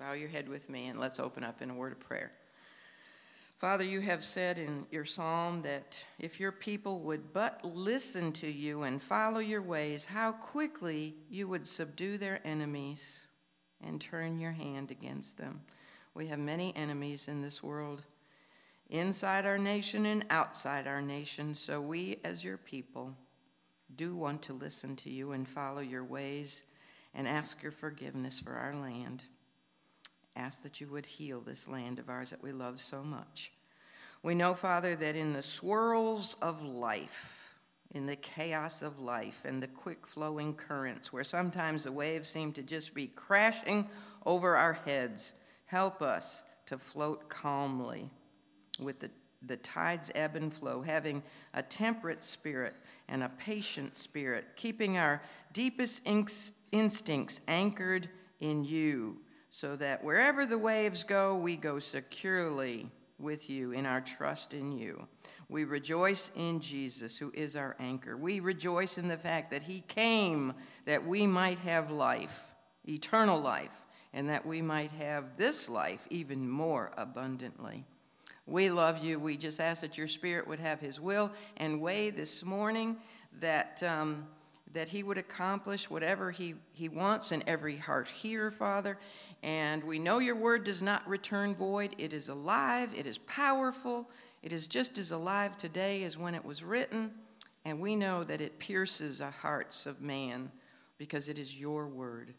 Bow your head with me and let's open up in a word of prayer. Father, you have said in your psalm that if your people would but listen to you and follow your ways, how quickly you would subdue their enemies and turn your hand against them. We have many enemies in this world, inside our nation and outside our nation, so we, as your people, do want to listen to you and follow your ways and ask your forgiveness for our land ask that you would heal this land of ours that we love so much. We know, Father, that in the swirls of life, in the chaos of life, and the quick flowing currents, where sometimes the waves seem to just be crashing over our heads, help us to float calmly with the, the tides ebb and flow, having a temperate spirit and a patient spirit, keeping our deepest instincts anchored in you so that wherever the waves go, we go securely with you in our trust in you. We rejoice in Jesus, who is our anchor. We rejoice in the fact that he came that we might have life, eternal life, and that we might have this life even more abundantly. We love you. We just ask that your spirit would have his will and way this morning, that. Um, that he would accomplish whatever he, he wants in every heart here, Father, and we know your word does not return void. It is alive, it is powerful, it is just as alive today as when it was written. And we know that it pierces the hearts of man because it is your word.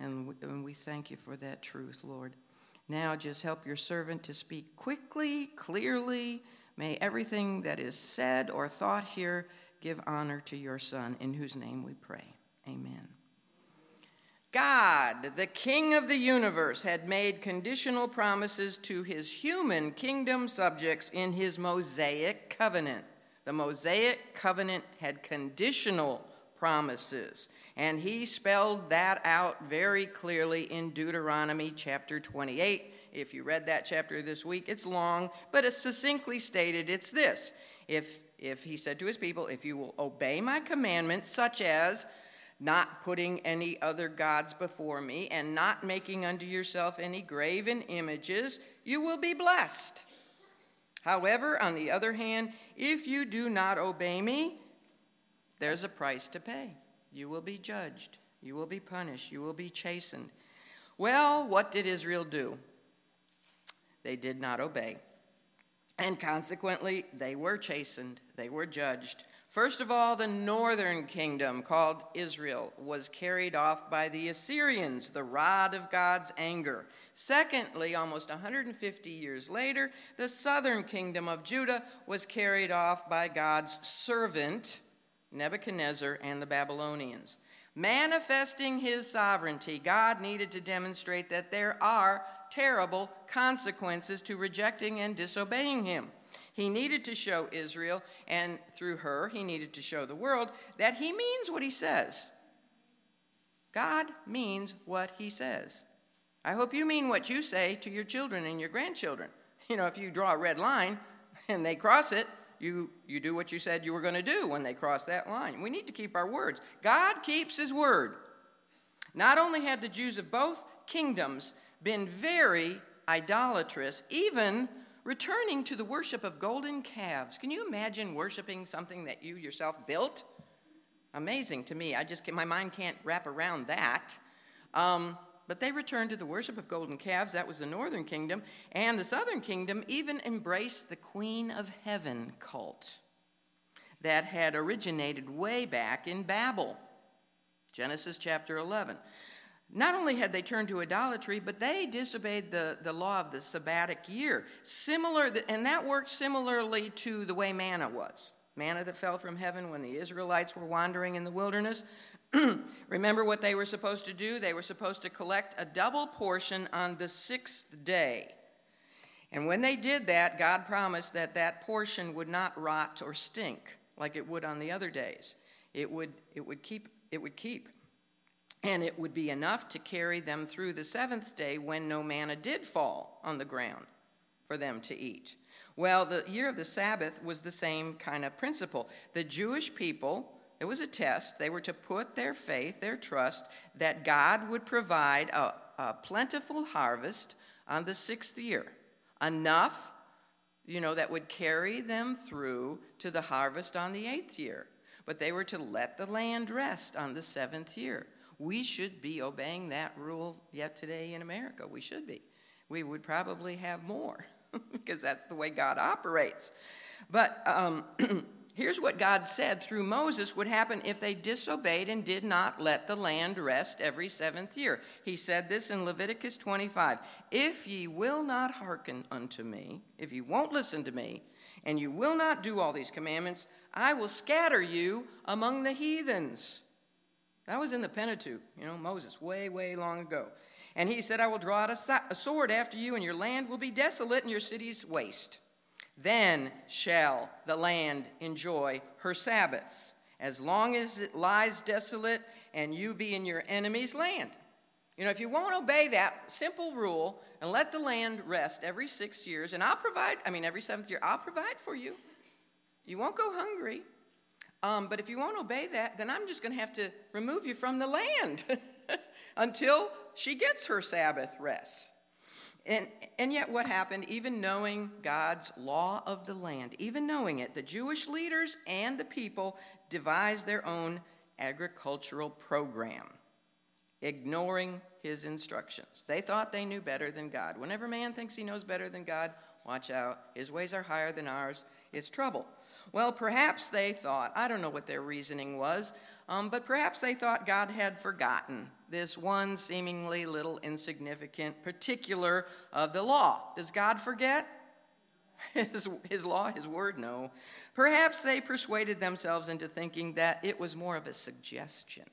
And we, thank you for that truth, Lord. Now just help your servant to speak quickly, clearly. May everything that is said or thought here give honor to your Son, in whose name we pray. Amen. God, the King of the universe, had made conditional promises to his human kingdom subjects in his Mosaic covenant. The Mosaic covenant had conditional promises, and he spelled that out very clearly in Deuteronomy chapter 28. If you read that chapter this week, it's long, but it's succinctly stated it's this. If, if he said to his people, If you will obey my commandments, such as not putting any other gods before me, and not making unto yourself any graven images, you will be blessed. However, on the other hand, if you do not obey me, there's a price to pay. You will be judged, you will be punished, you will be chastened. Well, what did Israel do? They did not obey. And consequently, they were chastened, they were judged. First of all, the northern kingdom, called Israel, was carried off by the Assyrians, the rod of God's anger. Secondly, almost 150 years later, the southern kingdom of Judah was carried off by God's servant, Nebuchadnezzar, and the Babylonians. Manifesting his sovereignty, God needed to demonstrate that there are terrible consequences to rejecting and disobeying him. He needed to show Israel, and through her, he needed to show the world that he means what he says. God means what he says. I hope you mean what you say to your children and your grandchildren. You know, if you draw a red line and they cross it, you, you do what you said you were going to do when they cross that line. We need to keep our words. God keeps his word. Not only had the Jews of both kingdoms been very idolatrous, even returning to the worship of golden calves. Can you imagine worshiping something that you yourself built? Amazing to me. I just my mind can't wrap around that. Um, but they returned to the worship of golden calves. That was the northern kingdom. And the southern kingdom even embraced the Queen of Heaven cult that had originated way back in Babel. Genesis chapter 11 not only had they turned to idolatry, but they disobeyed the, the law of the sabbatic year. Similar, and that worked similarly to the way manna was. Manna that fell from heaven when the Israelites were wandering in the wilderness. Remember what they were supposed to do? They were supposed to collect a double portion on the sixth day. And when they did that, God promised that that portion would not rot or stink like it would on the other days. It would, it would keep. It would keep and it would be enough to carry them through the seventh day when no manna did fall on the ground for them to eat. Well, the year of the Sabbath was the same kind of principle. The Jewish people, it was a test. They were to put their faith, their trust, that God would provide a, a plentiful harvest on the sixth year, enough, you know, that would carry them through to the harvest on the eighth year. But they were to let the land rest on the seventh year. We should be obeying that rule yet today in America. We should be. We would probably have more because that's the way God operates. But um, here's what God said through Moses would happen if they disobeyed and did not let the land rest every seventh year. He said this in Leviticus 25 If ye will not hearken unto me, if you won't listen to me, and you will not do all these commandments, I will scatter you among the heathens. That was in the Pentateuch, you know, Moses, way, way long ago. And he said, I will draw out a sword after you, and your land will be desolate, and your cities waste. Then shall the land enjoy her Sabbaths, as long as it lies desolate and you be in your enemy's land. You know, if you won't obey that simple rule and let the land rest every six years, and I'll provide, I mean, every seventh year, I'll provide for you. You won't go hungry. Um, but if you won't obey that, then I'm just going to have to remove you from the land until she gets her Sabbath rest. And, and yet, what happened, even knowing God's law of the land, even knowing it, the Jewish leaders and the people devised their own agricultural program, ignoring his instructions. They thought they knew better than God. Whenever man thinks he knows better than God, watch out. His ways are higher than ours. It's trouble. Well, perhaps they thought, I don't know what their reasoning was, um, but perhaps they thought God had forgotten this one seemingly little insignificant particular of the law. Does God forget? His, his law, his word? No. Perhaps they persuaded themselves into thinking that it was more of a suggestion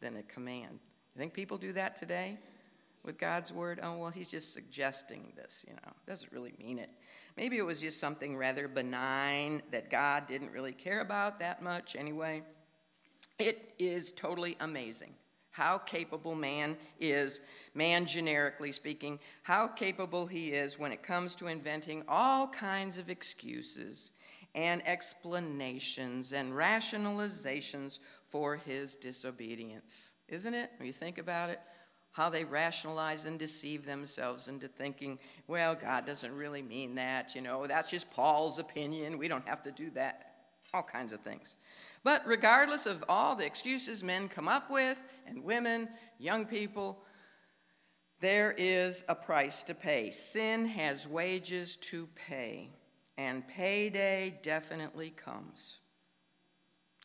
than a command. You think people do that today with God's word? Oh, well, he's just suggesting this, you know, doesn't really mean it. Maybe it was just something rather benign that God didn't really care about that much anyway. It is totally amazing how capable man is, man generically speaking, how capable he is when it comes to inventing all kinds of excuses and explanations and rationalizations for his disobedience. Isn't it? When you think about it, how they rationalize and deceive themselves into thinking, well, God doesn't really mean that, you know, that's just Paul's opinion. We don't have to do that. All kinds of things. But regardless of all the excuses men come up with, and women, young people, there is a price to pay. Sin has wages to pay, and payday definitely comes.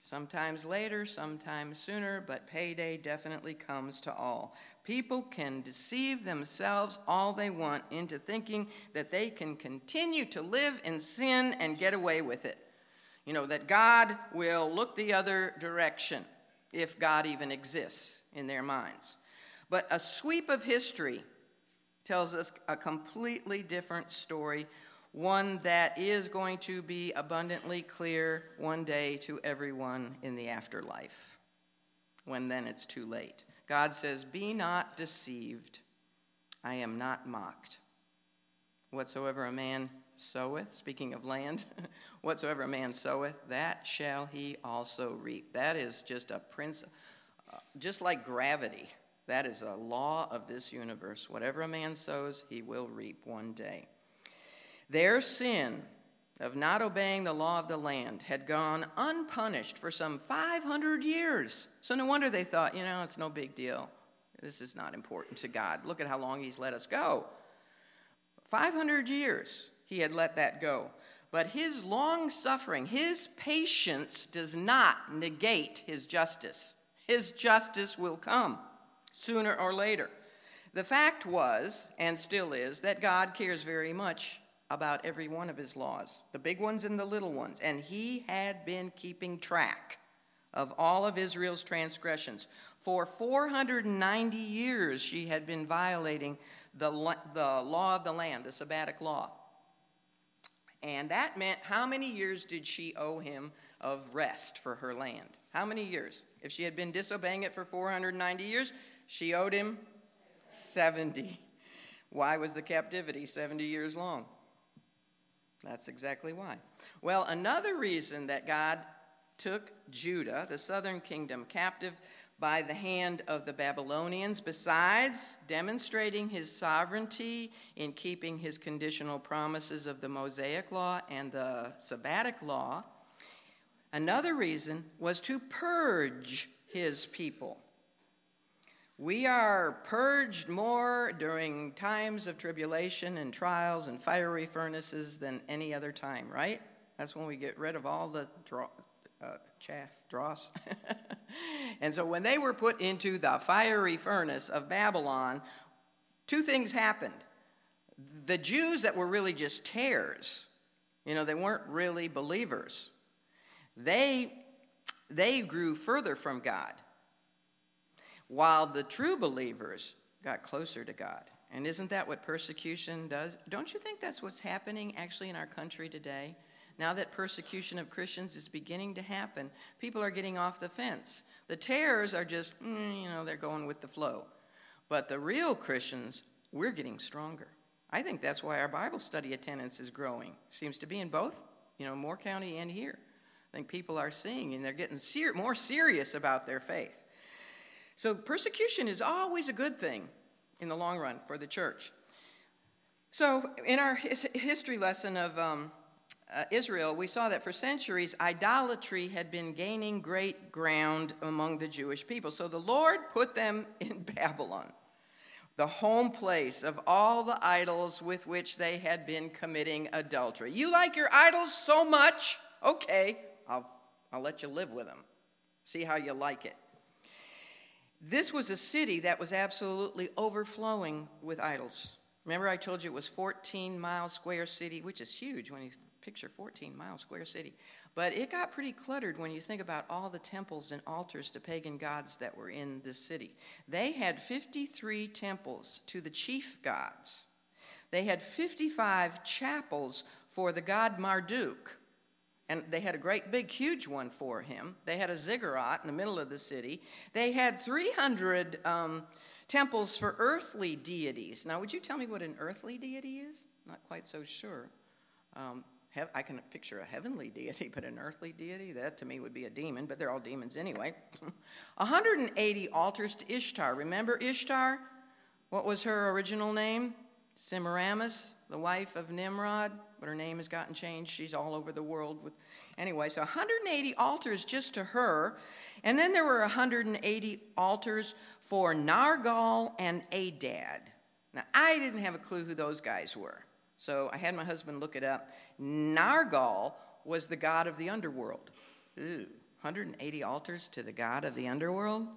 Sometimes later, sometimes sooner, but payday definitely comes to all. People can deceive themselves all they want into thinking that they can continue to live in sin and get away with it. You know, that God will look the other direction if God even exists in their minds. But a sweep of history tells us a completely different story, one that is going to be abundantly clear one day to everyone in the afterlife, when then it's too late. God says, Be not deceived, I am not mocked. Whatsoever a man soweth, speaking of land, whatsoever a man soweth, that shall he also reap. That is just a principle, uh, just like gravity. That is a law of this universe. Whatever a man sows, he will reap one day. Their sin of not obeying the law of the land had gone unpunished for some 500 years. So no wonder they thought, you know, it's no big deal. This is not important to God. Look at how long He's let us go. 500 years he had let that go. But his long suffering, his patience does not negate his justice. His justice will come sooner or later. The fact was, and still is, that God cares very much about every one of his laws, the big ones and the little ones, and he had been keeping track of all of Israel's transgressions. For 490 years, she had been violating the, the law of the land, the Sabbatic law. And that meant how many years did she owe him of rest for her land? How many years? If she had been disobeying it for 490 years, she owed him 70. Why was the captivity 70 years long? That's exactly why. Well, another reason that God took Judah, the southern kingdom, captive by the hand of the Babylonians, besides demonstrating his sovereignty in keeping his conditional promises of the Mosaic Law and the Sabbatic Law. Another reason was to purge his people. We are purged more during times of tribulation and trials and fiery furnaces than any other time, right? That's when we get rid of all the uh, chaff, dross. and so when they were put into the fiery furnace of Babylon, two things happened. The Jews that were really just tares, you know, they weren't really believers, they, they grew further from God, while the true believers got closer to God. And isn't that what persecution does? Don't you think that's what's happening actually in our country today? Now that persecution of Christians is beginning to happen, people are getting off the fence. The tares are just, mm, you know, they're going with the flow. But the real Christians, we're getting stronger. I think that's why our Bible study attendance is growing. Seems to be in both, you know, Moore County and here. I think people are seeing and they're getting ser- more serious about their faith. So persecution is always a good thing in the long run for the church. So in our his- history lesson of um, uh, Israel, we saw that for centuries, idolatry had been gaining great ground among the Jewish people. So the Lord put them in Babylon, the home place of all the idols with which they had been committing adultery. You like your idols so much? Okay, I'll, I'll let you live with them. See how you like it. This was a city that was absolutely overflowing with idols. Remember, I told you it was 14 mile square city, which is huge when you picture 14 mile square city. But it got pretty cluttered when you think about all the temples and altars to pagan gods that were in this city. They had 53 temples to the chief gods, they had 55 chapels for the god Marduk. And they had a great big, huge one for him. They had a ziggurat in the middle of the city. They had 300 um, temples for earthly deities. Now, would you tell me what an earthly deity is? Not quite so sure. Um, I can picture a heavenly deity, but an earthly deity, that to me would be a demon, but they're all demons anyway. 180 altars to Ishtar. Remember Ishtar? What was her original name? Semiramis, the wife of Nimrod, but her name has gotten changed. She's all over the world with anyway, so 180 altars just to her. And then there were 180 altars for Nargal and Adad. Now I didn't have a clue who those guys were. So I had my husband look it up. Nargal was the god of the underworld. Ooh, 180 altars to the god of the underworld?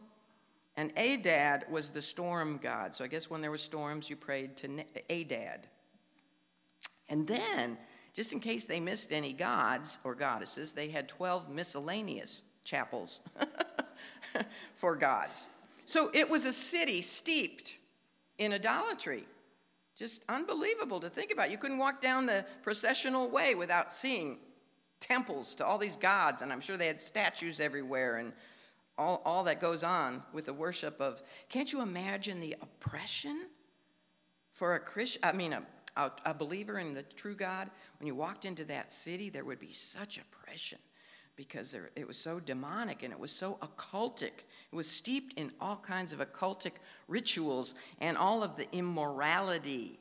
And Adad was the storm god. So I guess when there were storms, you prayed to Adad. And then, just in case they missed any gods or goddesses, they had 12 miscellaneous chapels for gods. So it was a city steeped in idolatry. Just unbelievable to think about. You couldn't walk down the processional way without seeing temples to all these gods, and I'm sure they had statues everywhere and all, all that goes on with the worship of. Can't you imagine the oppression for a Christian? I mean, a, a, a believer in the true God. When you walked into that city, there would be such oppression because there, it was so demonic and it was so occultic. It was steeped in all kinds of occultic rituals and all of the immorality,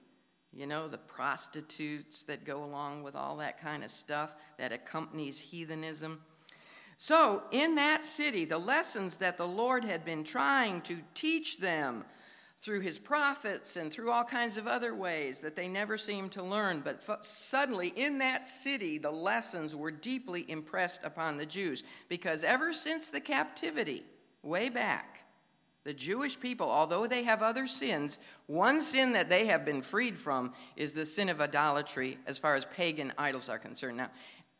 you know, the prostitutes that go along with all that kind of stuff that accompanies heathenism. So, in that city, the lessons that the Lord had been trying to teach them through his prophets and through all kinds of other ways that they never seemed to learn. But f- suddenly, in that city, the lessons were deeply impressed upon the Jews because ever since the captivity, way back, the Jewish people, although they have other sins, one sin that they have been freed from is the sin of idolatry as far as pagan idols are concerned. Now,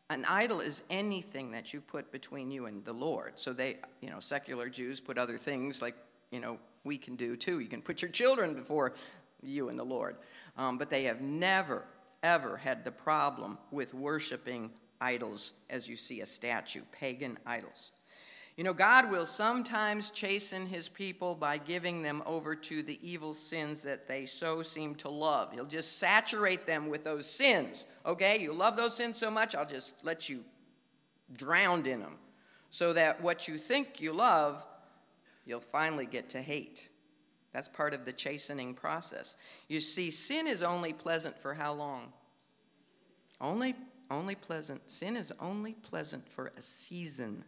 an idol is anything that you put between you and the Lord. So they, you know, secular Jews put other things like, you know, we can do too. You can put your children before you and the Lord. Um, but they have never, ever had the problem with worshiping idols as you see a statue, pagan idols. You know, God will sometimes chasten his people by giving them over to the evil sins that they so seem to love. He'll just saturate them with those sins. Okay, you love those sins so much, I'll just let you drown in them. So that what you think you love you'll finally get to hate. That's part of the chastening process. You see, sin is only pleasant for how long? Only, only pleasant. Sin is only pleasant for a season.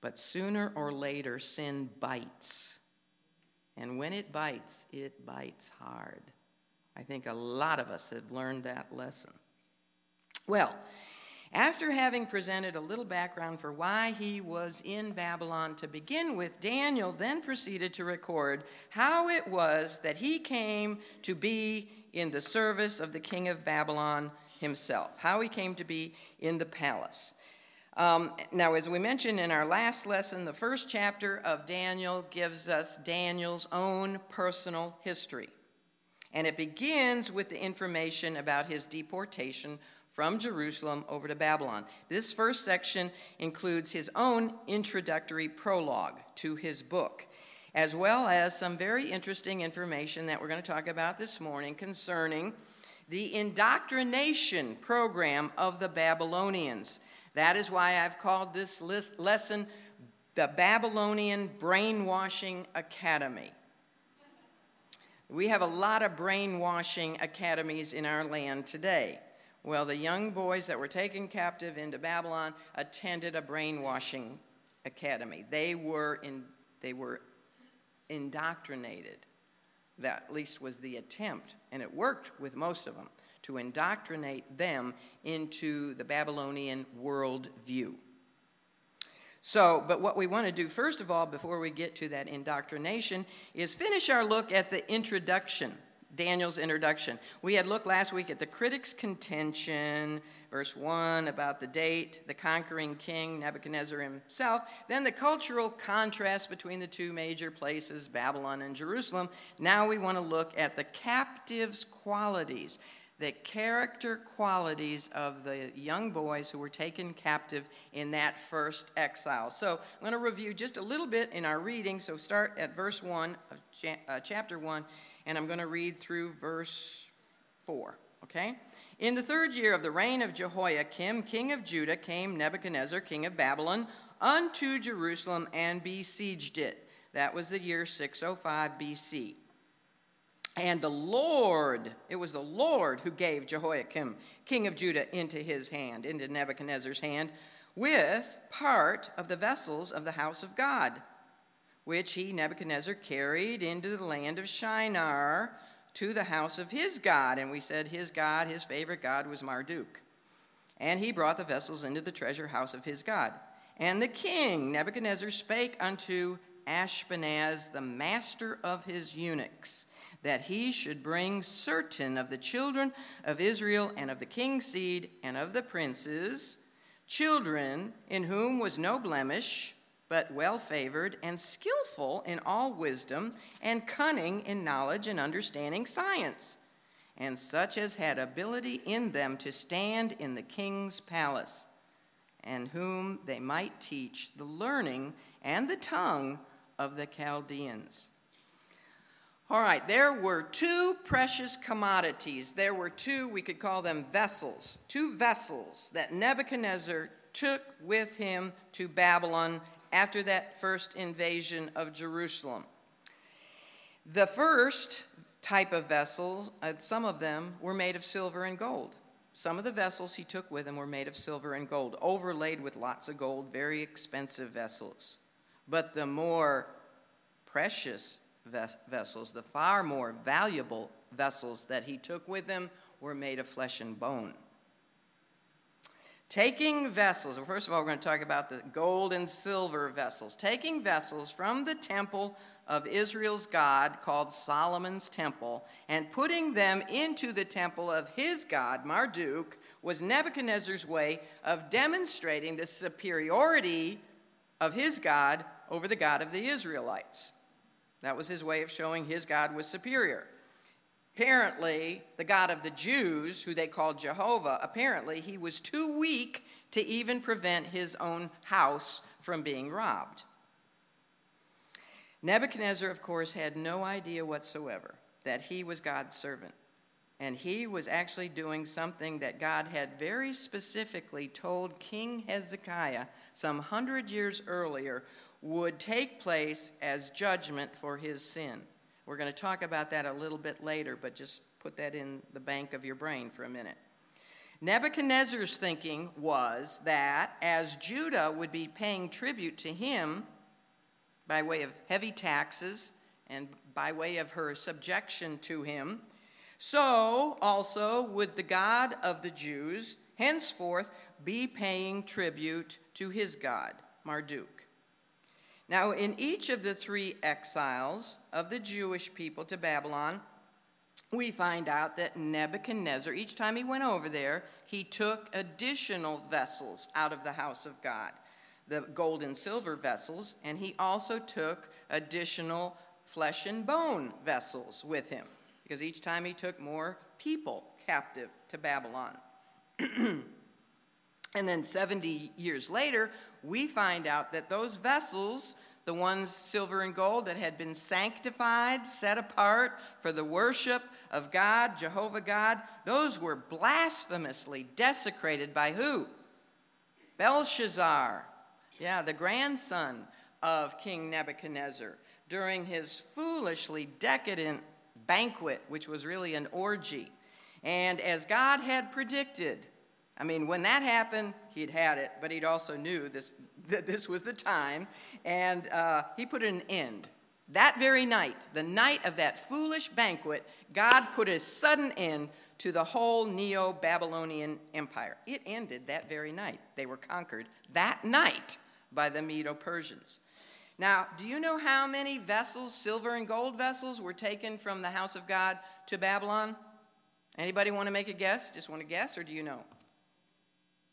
But sooner or later, sin bites. And when it bites, it bites hard. I think a lot of us have learned that lesson. Well, after having presented a little background for why he was in Babylon to begin with, Daniel then proceeded to record how it was that he came to be in the service of the king of Babylon himself, how he came to be in the palace. Um, now, as we mentioned in our last lesson, the first chapter of Daniel gives us Daniel's own personal history. And it begins with the information about his deportation from Jerusalem over to Babylon. This first section includes his own introductory prologue to his book, as well as some very interesting information that we're going to talk about this morning concerning the indoctrination program of the Babylonians. That is why I've called this lesson the Babylonian Brainwashing Academy. We have a lot of brainwashing academies in our land today. Well, the young boys that were taken captive into Babylon attended a brainwashing academy. They were, in, they were indoctrinated. That at least was the attempt, and it worked with most of them, to indoctrinate them into the Babylonian worldview. So, but what we want to do first of all, before we get to that indoctrination, is finish our look at the introduction Daniel's introduction. We had looked last week at the critic's contention, verse 1, about the date, the conquering king, Nebuchadnezzar himself, then the cultural contrast between the two major places, Babylon and Jerusalem. Now we want to look at the captive's qualities, the character qualities of the young boys who were taken captive in that first exile. So I'm going to review just a little bit in our reading. So start at verse 1 of uh, chapter 1 and I'm going to read through verse 4, okay? In the third year of the reign of Jehoiakim, king of Judah, came Nebuchadnezzar, king of Babylon, unto Jerusalem and besieged it. That was the year 605 BC. And the Lord, it was the Lord who gave Jehoiakim, king of Judah, into his hand, into Nebuchadnezzar's hand, with part of the vessels of the house of God which he, Nebuchadnezzar, carried into the land of Shinar to the house of his God. And we said his God, his favorite God, was Marduk. And he brought the vessels into the treasure house of his God. And the king, Nebuchadnezzar, spake unto Ashpenaz, the master of his eunuchs, that he should bring certain of the children of Israel and of the king's seed and of the princes, children in whom was no blemish, but well favored and skillful in all wisdom and cunning in knowledge and understanding science, and such as had ability in them to stand in the king's palace, and whom they might teach the learning and the tongue of the Chaldeans. All right, there were two precious commodities. There were two, we could call them vessels, two vessels that Nebuchadnezzar took with him to Babylon after that first invasion of Jerusalem. The first type of vessels, uh, some of them were made of silver and gold. Some of the vessels he took with him were made of silver and gold, overlaid with lots of gold, very expensive vessels. But the more precious ves- vessels, the far more valuable vessels that he took with him, were made of flesh and bone. Taking vessels, well, first of all, we're going to talk about the gold and silver vessels. Taking vessels from the temple of Israel's God, called Solomon's Temple, and putting them into the temple of his God, Marduk, was Nebuchadnezzar's way of demonstrating the superiority of his God over the God of the Israelites. That was his way of showing his God was superior. Apparently, the God of the Jews, who they called Jehovah, apparently he was too weak to even prevent his own house from being robbed. Nebuchadnezzar, of course, had no idea whatsoever that he was God's servant And he was actually doing something that God had very specifically told King Hezekiah some hundred years earlier would take place as judgment for his sin. We're going to talk about that a little bit later, but just put that in the bank of your brain for a minute. Nebuchadnezzar's thinking was that as Judah would be paying tribute to him by way of heavy taxes and by way of her subjection to him, so also would the God of the Jews henceforth be paying tribute to his God, Marduk. Now, in each of the three exiles of the Jewish people to Babylon, we find out that Nebuchadnezzar, each time he went over there, he took additional vessels out of the house of God, the gold and silver vessels, and he also took additional flesh and bone vessels with him, because each time he took more people captive to Babylon. and then 70 years later, we find out that those vessels the ones, silver and gold, that had been sanctified, set apart for the worship of God, Jehovah God, those were blasphemously desecrated by who? Belshazzar. Yeah, the grandson of King Nebuchadnezzar during his foolishly decadent banquet, which was really an orgy. And as God had predicted, I mean, when that happened, he'd had it, but he'd also knew this, that this was the time, and uh, he put an end. That very night, the night of that foolish banquet, God put a sudden end to the whole Neo Babylonian empire. It ended that very night. They were conquered that night by the Medo Persians. Now, do you know how many vessels, silver and gold vessels, were taken from the house of God to Babylon? Anybody want to make a guess? Just want to guess, or do you know?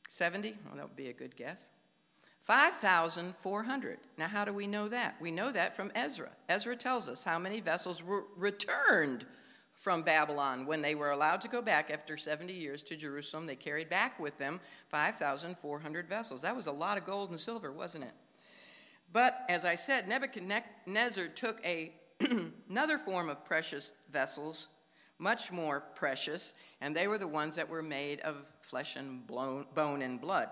70? Well, that would be a good guess. 5,400. Now, how do we know that? We know that from Ezra. Ezra tells us how many vessels were returned from Babylon when they were allowed to go back after 70 years to Jerusalem. They carried back with them 5,400 vessels. That was a lot of gold and silver, wasn't it? But as I said, Nebuchadnezzar took a, another form of precious vessels, much more precious, and they were the ones that were made of flesh and bone and blood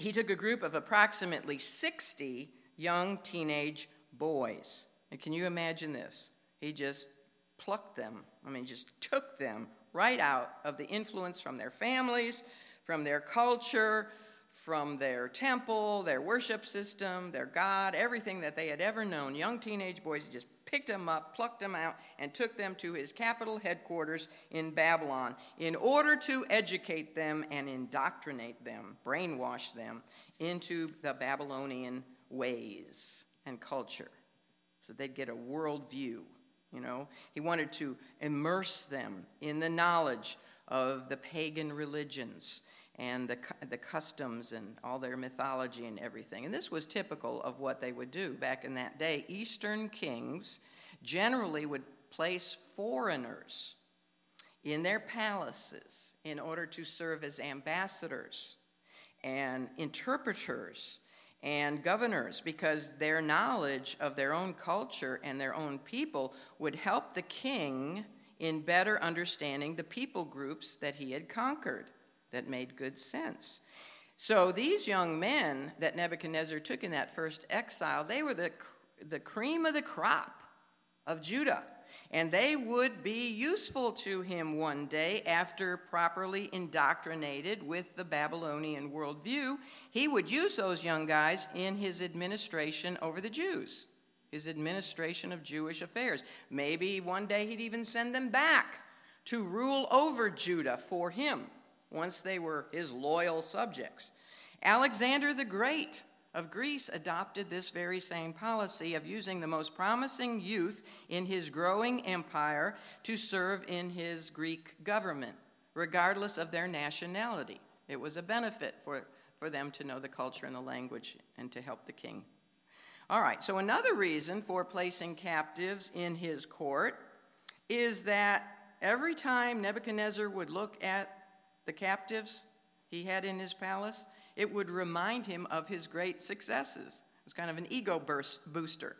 he took a group of approximately 60 young teenage boys. And can you imagine this? He just plucked them, I mean, just took them right out of the influence from their families, from their culture, from their temple, their worship system, their God, everything that they had ever known. Young teenage boys just picked them up, plucked them out, and took them to his capital headquarters in Babylon in order to educate them and indoctrinate them, brainwash them into the Babylonian ways and culture so they'd get a worldview. You know, he wanted to immerse them in the knowledge of the pagan religions and the, the customs and all their mythology and everything. And this was typical of what they would do back in that day. Eastern kings generally would place foreigners in their palaces in order to serve as ambassadors and interpreters and governors because their knowledge of their own culture and their own people would help the king in better understanding the people groups that he had conquered that made good sense. So these young men that Nebuchadnezzar took in that first exile, they were the, the cream of the crop of Judah. And they would be useful to him one day after properly indoctrinated with the Babylonian worldview. He would use those young guys in his administration over the Jews, his administration of Jewish affairs. Maybe one day he'd even send them back to rule over Judah for him once they were his loyal subjects. Alexander the Great of Greece adopted this very same policy of using the most promising youth in his growing empire to serve in his Greek government, regardless of their nationality. It was a benefit for, for them to know the culture and the language and to help the king. All right, so another reason for placing captives in his court is that every time Nebuchadnezzar would look at the captives he had in his palace, it would remind him of his great successes. It was kind of an ego burst booster.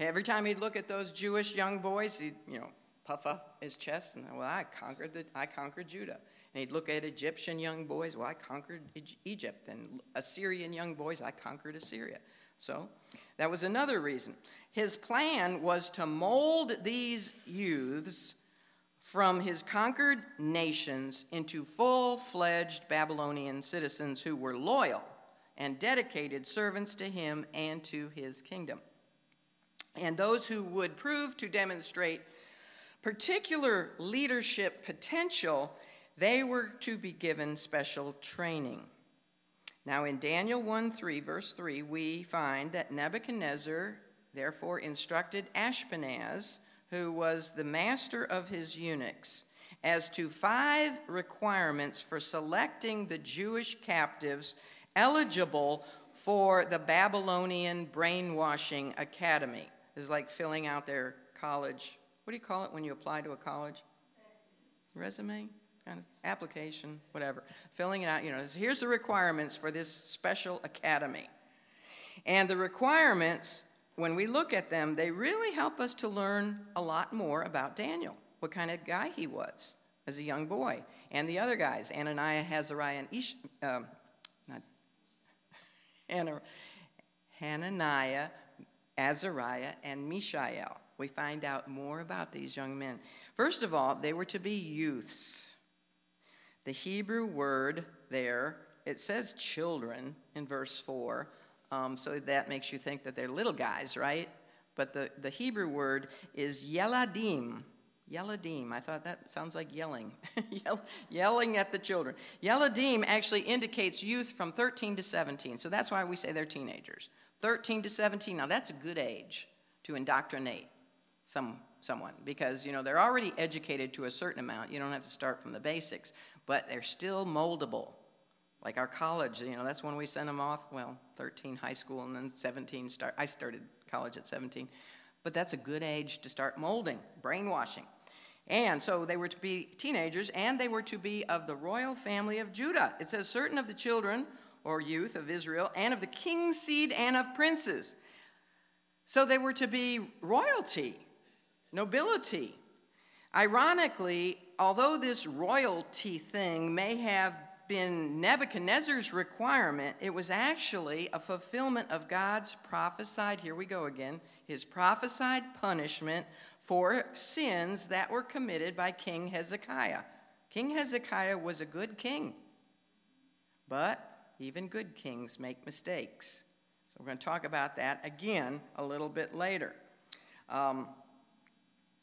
Every time he'd look at those Jewish young boys, he'd, you know, puff up his chest and, well, I conquered, the, I conquered Judah. And he'd look at Egyptian young boys, well, I conquered Egypt. And Assyrian young boys, I conquered Assyria. So that was another reason. His plan was to mold these youths from his conquered nations into full fledged Babylonian citizens who were loyal and dedicated servants to him and to his kingdom. And those who would prove to demonstrate particular leadership potential, they were to be given special training. Now, in Daniel 1 3, verse 3, we find that Nebuchadnezzar therefore instructed Ashpenaz, who was the master of his eunuchs, as to five requirements for selecting the Jewish captives eligible for the Babylonian Brainwashing Academy. It's like filling out their college. What do you call it when you apply to a college? Resume? Kind of application, whatever. Filling it out, you know, here's the requirements for this special academy. And the requirements, when we look at them, they really help us to learn a lot more about Daniel, what kind of guy he was as a young boy, and the other guys, Ananiah, Azariah, and Ish, um, Hananiah, Azariah, and Mishael. We find out more about these young men. First of all, they were to be youths. The Hebrew word there, it says children in verse 4, um, so that makes you think that they're little guys, right? But the, the Hebrew word is yeladim. Yeladim. I thought that sounds like yelling. Yell, yelling at the children. Yeladim actually indicates youth from 13 to 17. So that's why we say they're teenagers. 13 to 17. Now that's a good age to indoctrinate some, someone because you know they're already educated to a certain amount. You don't have to start from the basics, but they're still moldable. Like our college, you know, that's when we send them off. Well, 13 high school and then 17 start. I started college at 17. But that's a good age to start molding, brainwashing. And so they were to be teenagers, and they were to be of the royal family of Judah. It says, certain of the children or youth of Israel, and of the king's seed and of princes. So they were to be royalty, nobility. Ironically, although this royalty thing may have been Nebuchadnezzar's requirement, it was actually a fulfillment of God's prophesied, here we go again, his prophesied punishment for sins that were committed by King Hezekiah. King Hezekiah was a good king, but even good kings make mistakes. So we're going to talk about that again a little bit later. Um,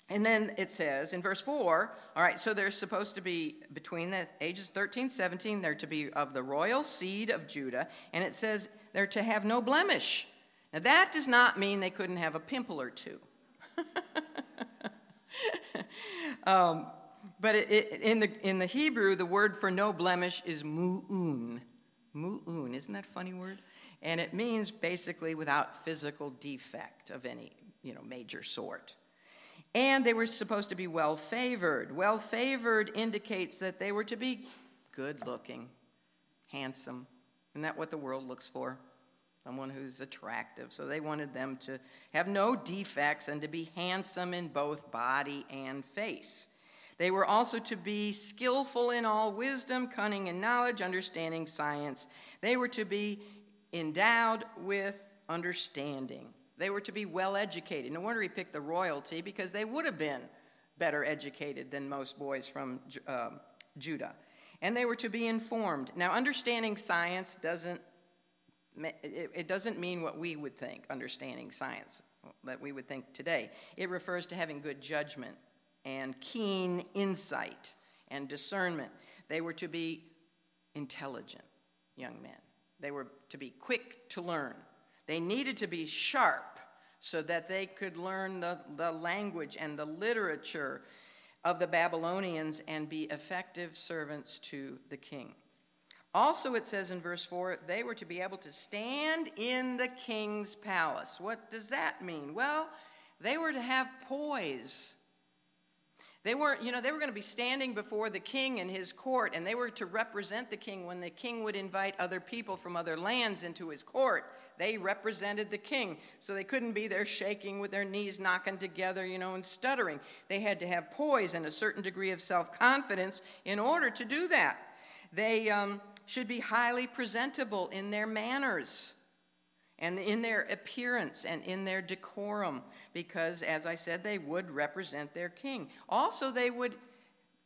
and then it says in verse 4, all right, so they're supposed to be between the ages 13, 17, they're to be of the royal seed of Judah, and it says they're to have no blemish. Now that does not mean they couldn't have a pimple or two. um, but it, it, in, the, in the Hebrew, the word for no blemish is mu'un. Mu'un, isn't that a funny word? And it means basically without physical defect of any you know, major sort. And they were supposed to be well favored. Well favored indicates that they were to be good looking, handsome. Isn't that what the world looks for? someone who's attractive. So they wanted them to have no defects and to be handsome in both body and face. They were also to be skillful in all wisdom, cunning in knowledge, understanding science. They were to be endowed with understanding. They were to be well educated. No wonder he picked the royalty because they would have been better educated than most boys from uh, Judah. And they were to be informed. Now, understanding science doesn't it doesn't mean what we would think, understanding science, that we would think today. It refers to having good judgment and keen insight and discernment. They were to be intelligent young men, they were to be quick to learn. They needed to be sharp so that they could learn the, the language and the literature of the Babylonians and be effective servants to the king. Also, it says in verse 4, they were to be able to stand in the king's palace. What does that mean? Well, they were to have poise. They weren't, you know, they were going to be standing before the king in his court, and they were to represent the king when the king would invite other people from other lands into his court. They represented the king, so they couldn't be there shaking with their knees knocking together, you know, and stuttering. They had to have poise and a certain degree of self confidence in order to do that. They um, should be highly presentable in their manners and in their appearance and in their decorum, because, as I said, they would represent their king. Also, they would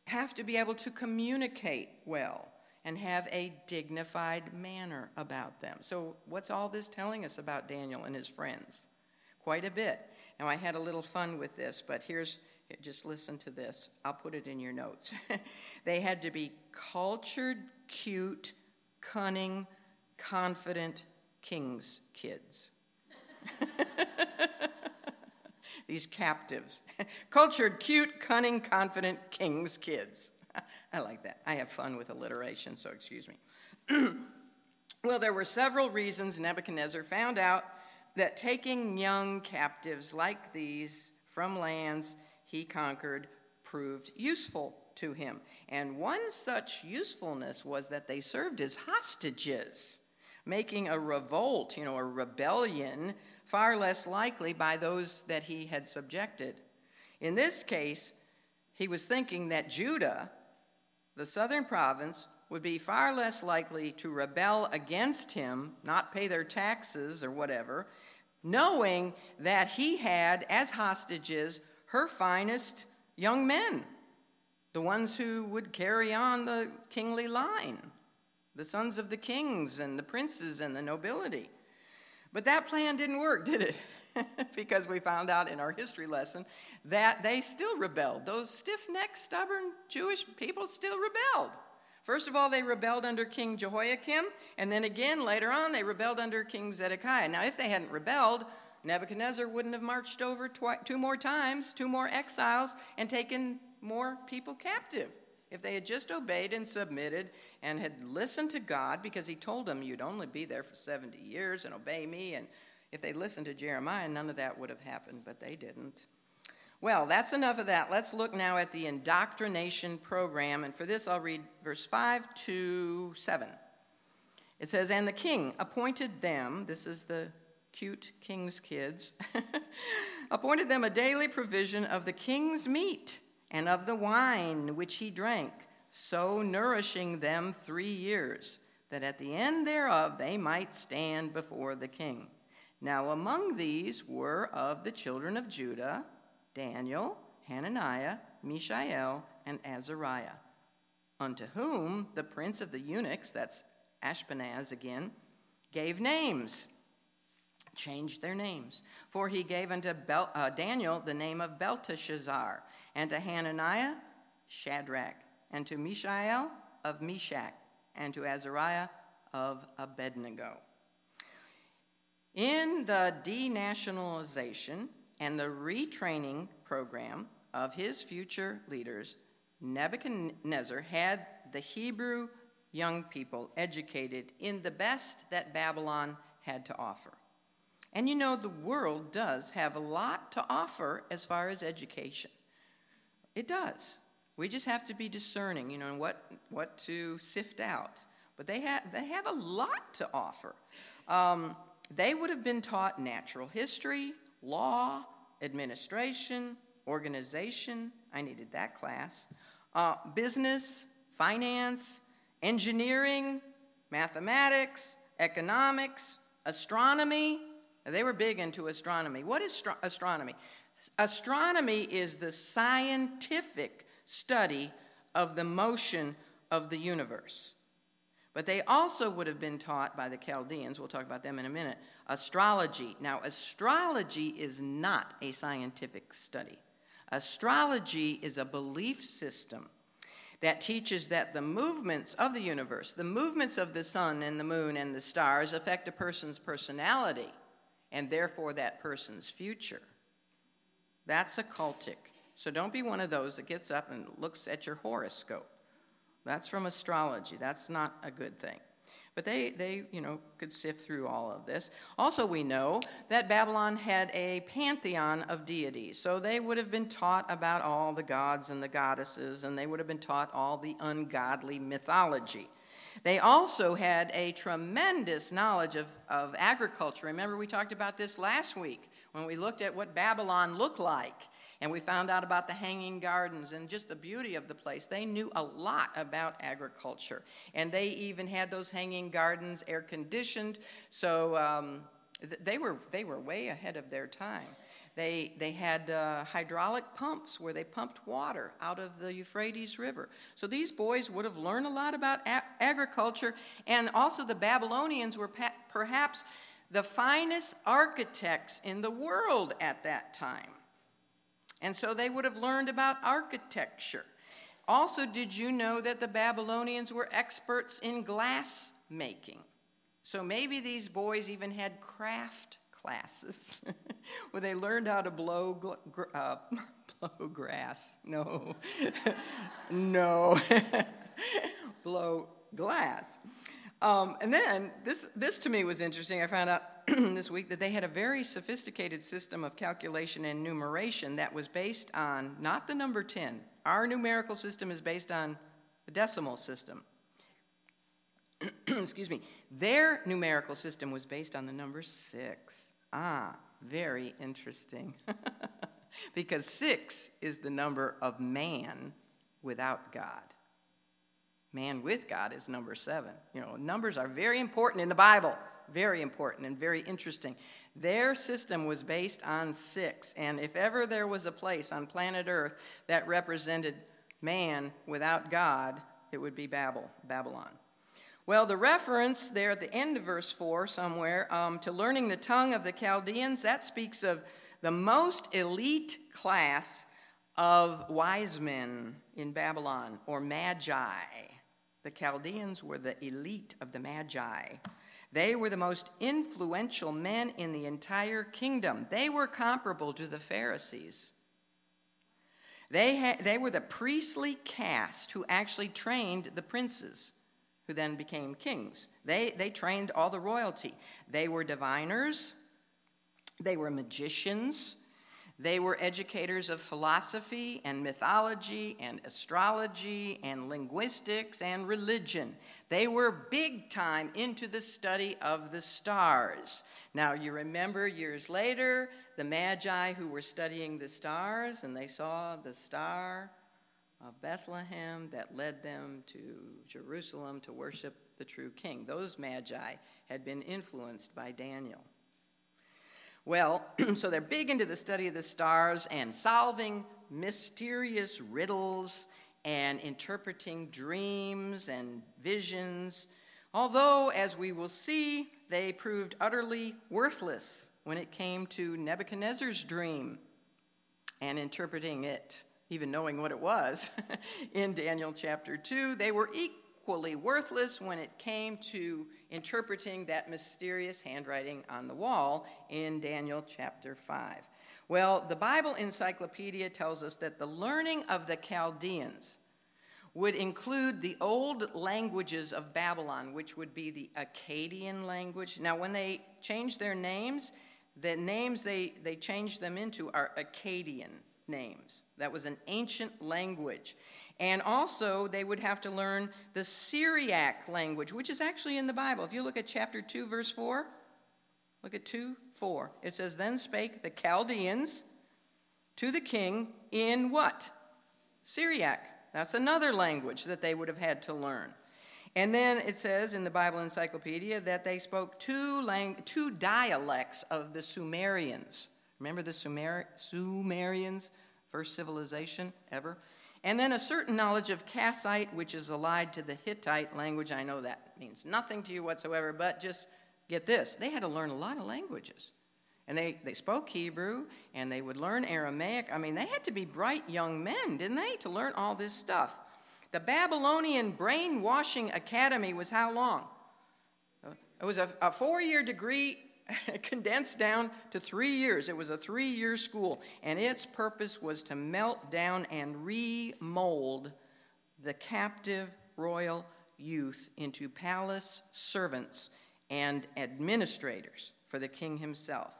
have to be able to communicate well and have a dignified manner about them. So, what's all this telling us about Daniel and his friends? Quite a bit. Now, I had a little fun with this, but here's just listen to this. I'll put it in your notes. they had to be cultured, cute, cunning, confident, king's kids. These captives. Cultured, cute, cunning, confident king's kids. I like that. I have fun with alliteration, so excuse me. well, there were several reasons Nebuchadnezzar found out that taking young captives like these from lands he conquered proved useful to him. And one such usefulness was that they served as hostages making a revolt, you know, a rebellion, far less likely by those that he had subjected. In this case, he was thinking that Judah, the southern province, would be far less likely to rebel against him, not pay their taxes or whatever, knowing that he had as hostages her finest young men, the ones who would carry on the kingly line the sons of the kings and the princes and the nobility. But that plan didn't work, did it? because we found out in our history lesson that they still rebelled. Those stiff necked, stubborn Jewish people still rebelled. First of all, they rebelled under King Jehoiakim, and then again later on, they rebelled under King Zedekiah. Now, if they hadn't rebelled, Nebuchadnezzar wouldn't have marched over twi- two more times, two more exiles, and taken more people captive. If they had just obeyed and submitted and had listened to God, because He told them you'd only be there for 70 years and obey me, and if they'd listened to Jeremiah, none of that would have happened, but they didn't. Well, that's enough of that. Let's look now at the indoctrination program, and for this I'll read verse 5 to 7. It says, And the king appointed them, this is the cute king's kids, appointed them a daily provision of the king's meat and of the wine which he drank, so nourishing them three years, that at the end thereof they might stand before the king. Now among these were of the children of Judah Daniel, Hananiah, Mishael, and Azariah, unto whom the prince of the eunuchs, that's Ashpenaz again, gave names changed their names. For he gave unto Bel- uh, Daniel the name of Belteshazzar, and to Hananiah, Shadrach, and to Mishael of Meshach, and to Azariah of Abednego. In the denationalization and the retraining program of his future leaders, Nebuchadnezzar had the Hebrew young people educated in the best that Babylon had to offer. And you know, the world does have a lot to offer as far as education. It does. We just have to be discerning, you know, what, what to sift out. But they have, they have a lot to offer. Um, they would have been taught natural history, law, administration, organization. I needed that class. Uh, business, finance, engineering, mathematics, economics, astronomy. They were big into astronomy. What is stro- astronomy? Astronomy is the scientific study of the motion of the universe. But they also would have been taught by the Chaldeans, we'll talk about them in a minute, astrology. Now, astrology is not a scientific study. Astrology is a belief system that teaches that the movements of the universe, the movements of the sun and the moon and the stars, affect a person's personality and therefore that person's future. That's occultic. So don't be one of those that gets up and looks at your horoscope. That's from astrology. That's not a good thing. But they, they, you know, could sift through all of this. Also, we know that Babylon had a pantheon of deities. So they would have been taught about all the gods and the goddesses, and they would have been taught all the ungodly mythology. They also had a tremendous knowledge of, of agriculture. Remember, we talked about this last week when we looked at what Babylon looked like. And we found out about the hanging gardens and just the beauty of the place. They knew a lot about agriculture. And they even had those hanging gardens air conditioned. So um, they, were, they were way ahead of their time. They, they had uh, hydraulic pumps where they pumped water out of the Euphrates River. So these boys would have learned a lot about a- agriculture. And also, the Babylonians were perhaps the finest architects in the world at that time. And so they would have learned about architecture. Also, did you know that the Babylonians were experts in glass making? So maybe these boys even had craft classes where they learned how to blow, gl- uh, blow grass. No, no, blow glass. Um, and then this, this to me was interesting. I found out this week that they had a very sophisticated system of calculation and numeration that was based on not the number 10. Our numerical system is based on the decimal system. Excuse me. Their numerical system was based on the number 6. Ah, very interesting. because 6 is the number of man without God. Man with God is number seven. You know, numbers are very important in the Bible, very important and very interesting. Their system was based on six, and if ever there was a place on planet Earth that represented man without God, it would be Babel, Babylon. Well, the reference there at the end of verse 4 somewhere um, to learning the tongue of the Chaldeans, that speaks of the most elite class of wise men in Babylon or magi. The Chaldeans were the elite of the Magi. They were the most influential men in the entire kingdom. They were comparable to the Pharisees. They, ha- they were the priestly caste who actually trained the princes, who then became kings. They, they trained all the royalty. They were diviners, they were magicians, they were educators of philosophy and mythology and astrology and linguistics and religion. They were big time into the study of the stars. Now, you remember years later the Magi who were studying the stars and they saw the star of Bethlehem that led them to Jerusalem to worship the true king. Those Magi had been influenced by Daniel. Well, so they're big into the study of the stars and solving mysterious riddles and interpreting dreams and visions. Although, as we will see, they proved utterly worthless when it came to Nebuchadnezzar's dream and interpreting it, even knowing what it was. In Daniel chapter 2, they were equally worthless when it came to interpreting that mysterious handwriting on the wall in Daniel chapter 5. Well, the Bible Encyclopedia tells us that the learning of the Chaldeans would include the old languages of Babylon, which would be the Akkadian language. Now, when they changed their names, the names they, they changed them into are Akkadian names. That was an ancient language. And also, they would have to learn the Syriac language, which is actually in the Bible. If you look at chapter 2, verse 4, look at 2 4. It says, Then spake the Chaldeans to the king in what? Syriac. That's another language that they would have had to learn. And then it says in the Bible Encyclopedia that they spoke two, lang- two dialects of the Sumerians. Remember the Sumer- Sumerians, first civilization ever? And then a certain knowledge of Kassite, which is allied to the Hittite language. I know that means nothing to you whatsoever, but just get this they had to learn a lot of languages. And they, they spoke Hebrew and they would learn Aramaic. I mean, they had to be bright young men, didn't they, to learn all this stuff. The Babylonian Brainwashing Academy was how long? It was a, a four year degree condensed down to three years. It was a three year school, and its purpose was to melt down and remold the captive royal youth into palace servants and administrators for the king himself.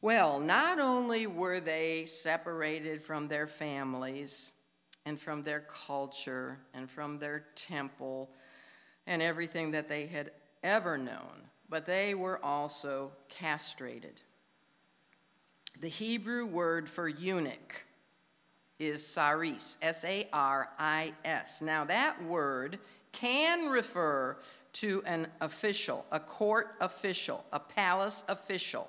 Well, not only were they separated from their families and from their culture and from their temple and everything that they had ever known, but they were also castrated. The Hebrew word for eunuch is saris, S A R I S. Now, that word can refer to an official, a court official, a palace official,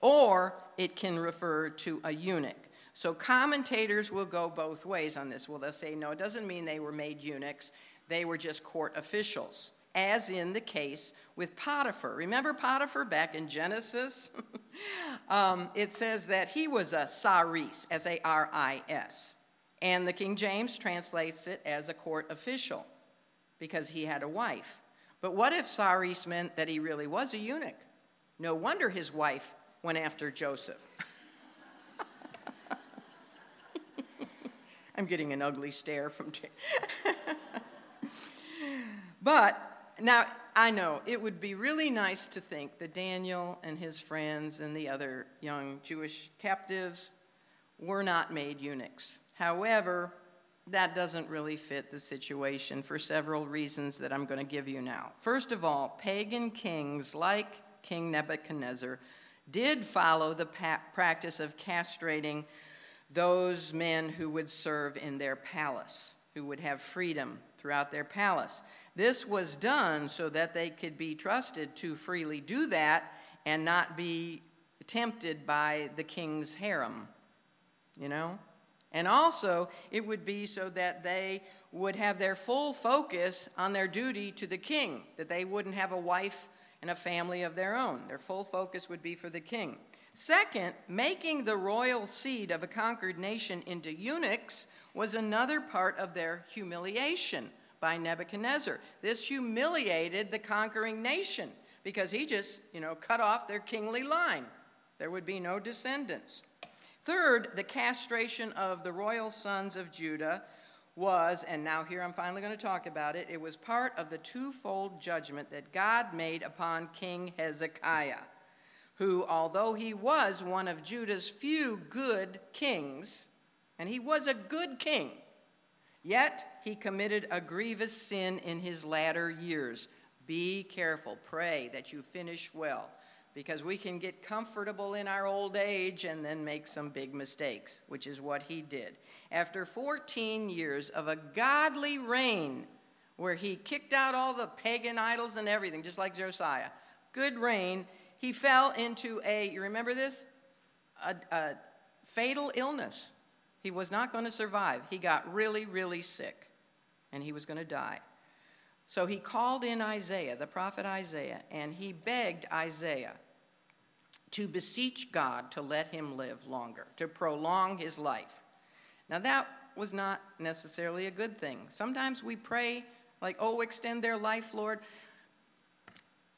or it can refer to a eunuch. So commentators will go both ways on this. Well, they'll say, no, it doesn't mean they were made eunuchs, they were just court officials, as in the case with Potiphar. Remember Potiphar back in Genesis? um, it says that he was a saris, S A R I S. And the King James translates it as a court official because he had a wife. But what if saris meant that he really was a eunuch? No wonder his wife went after Joseph. I'm getting an ugly stare from. But now I know it would be really nice to think that Daniel and his friends and the other young Jewish captives were not made eunuchs. However, that doesn't really fit the situation for several reasons that I'm going to give you now. First of all, pagan kings like King Nebuchadnezzar did follow the pa- practice of castrating those men who would serve in their palace, who would have freedom throughout their palace. This was done so that they could be trusted to freely do that and not be tempted by the king's harem, you know? And also, it would be so that they would have their full focus on their duty to the king, that they wouldn't have a wife and a family of their own. Their full focus would be for the king. Second, making the royal seed of a conquered nation into eunuchs was another part of their humiliation by Nebuchadnezzar. This humiliated the conquering nation because he just, you know, cut off their kingly line. There would be no descendants. Third, the castration of the royal sons of Judah was, and now here I'm finally going to talk about it, it was part of the twofold judgment that God made upon King Hezekiah who, although he was one of Judah's few good kings, and he was a good king, yet he committed a grievous sin in his latter years. Be careful, pray that you finish well, because we can get comfortable in our old age and then make some big mistakes, which is what he did. After 14 years of a godly reign, where he kicked out all the pagan idols and everything, just like Josiah, good reign, he fell into a, you remember this? A, a fatal illness. He was not going to survive. He got really, really sick, and he was going to die. So he called in Isaiah, the prophet Isaiah, and he begged Isaiah to beseech God to let him live longer, to prolong his life. Now, that was not necessarily a good thing. Sometimes we pray, like, oh, extend their life, Lord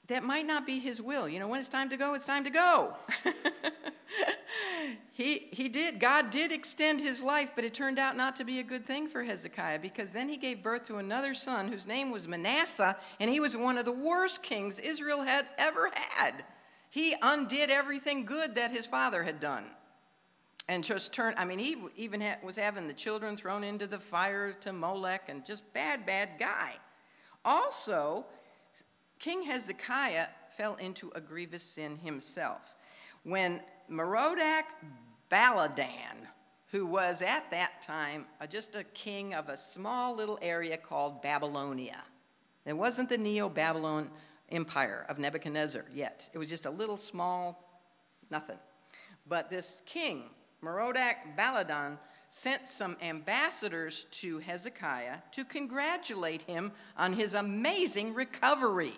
that might not be his will. You know, when it's time to go, it's time to go. he, he did, God did extend his life, but it turned out not to be a good thing for Hezekiah because then he gave birth to another son whose name was Manasseh, and he was one of the worst kings Israel had ever had. He undid everything good that his father had done. And just turned, I mean, he even was having the children thrown into the fire to Molech and just bad, bad guy. Also, King Hezekiah fell into a grievous sin himself. When Merodach Baladan, who was at that time uh, just a king of a small little area called Babylonia, it wasn't the Neo Babylon empire of Nebuchadnezzar yet, it was just a little small nothing. But this king, Merodach Baladan, sent some ambassadors to Hezekiah to congratulate him on his amazing recovery.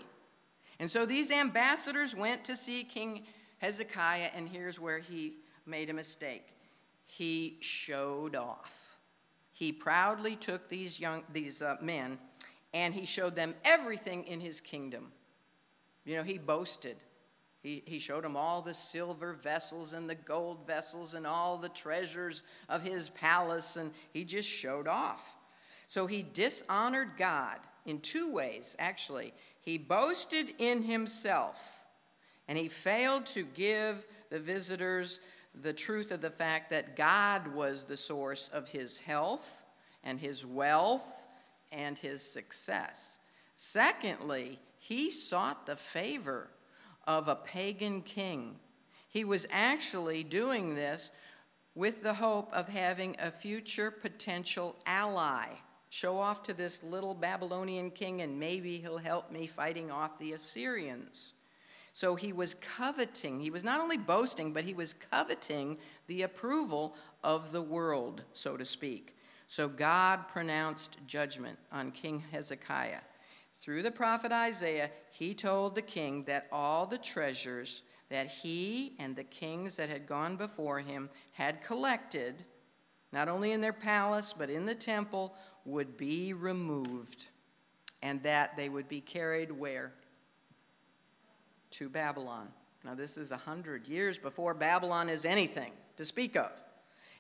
And so these ambassadors went to see King Hezekiah, and here's where he made a mistake. He showed off. He proudly took these young these uh, men and he showed them everything in his kingdom. You know, he boasted. He, he showed them all the silver vessels and the gold vessels and all the treasures of his palace, and he just showed off. So he dishonored God in two ways, actually. He boasted in himself, and he failed to give the visitors the truth of the fact that God was the source of his health and his wealth and his success. Secondly, he sought the favor of a pagan king. He was actually doing this with the hope of having a future potential ally. Show off to this little Babylonian king, and maybe he'll help me fighting off the Assyrians. So he was coveting, he was not only boasting, but he was coveting the approval of the world, so to speak. So God pronounced judgment on King Hezekiah. Through the prophet Isaiah, he told the king that all the treasures that he and the kings that had gone before him had collected, not only in their palace, but in the temple, would be removed, and that they would be carried where? To Babylon. Now, this is a hundred years before Babylon is anything to speak of.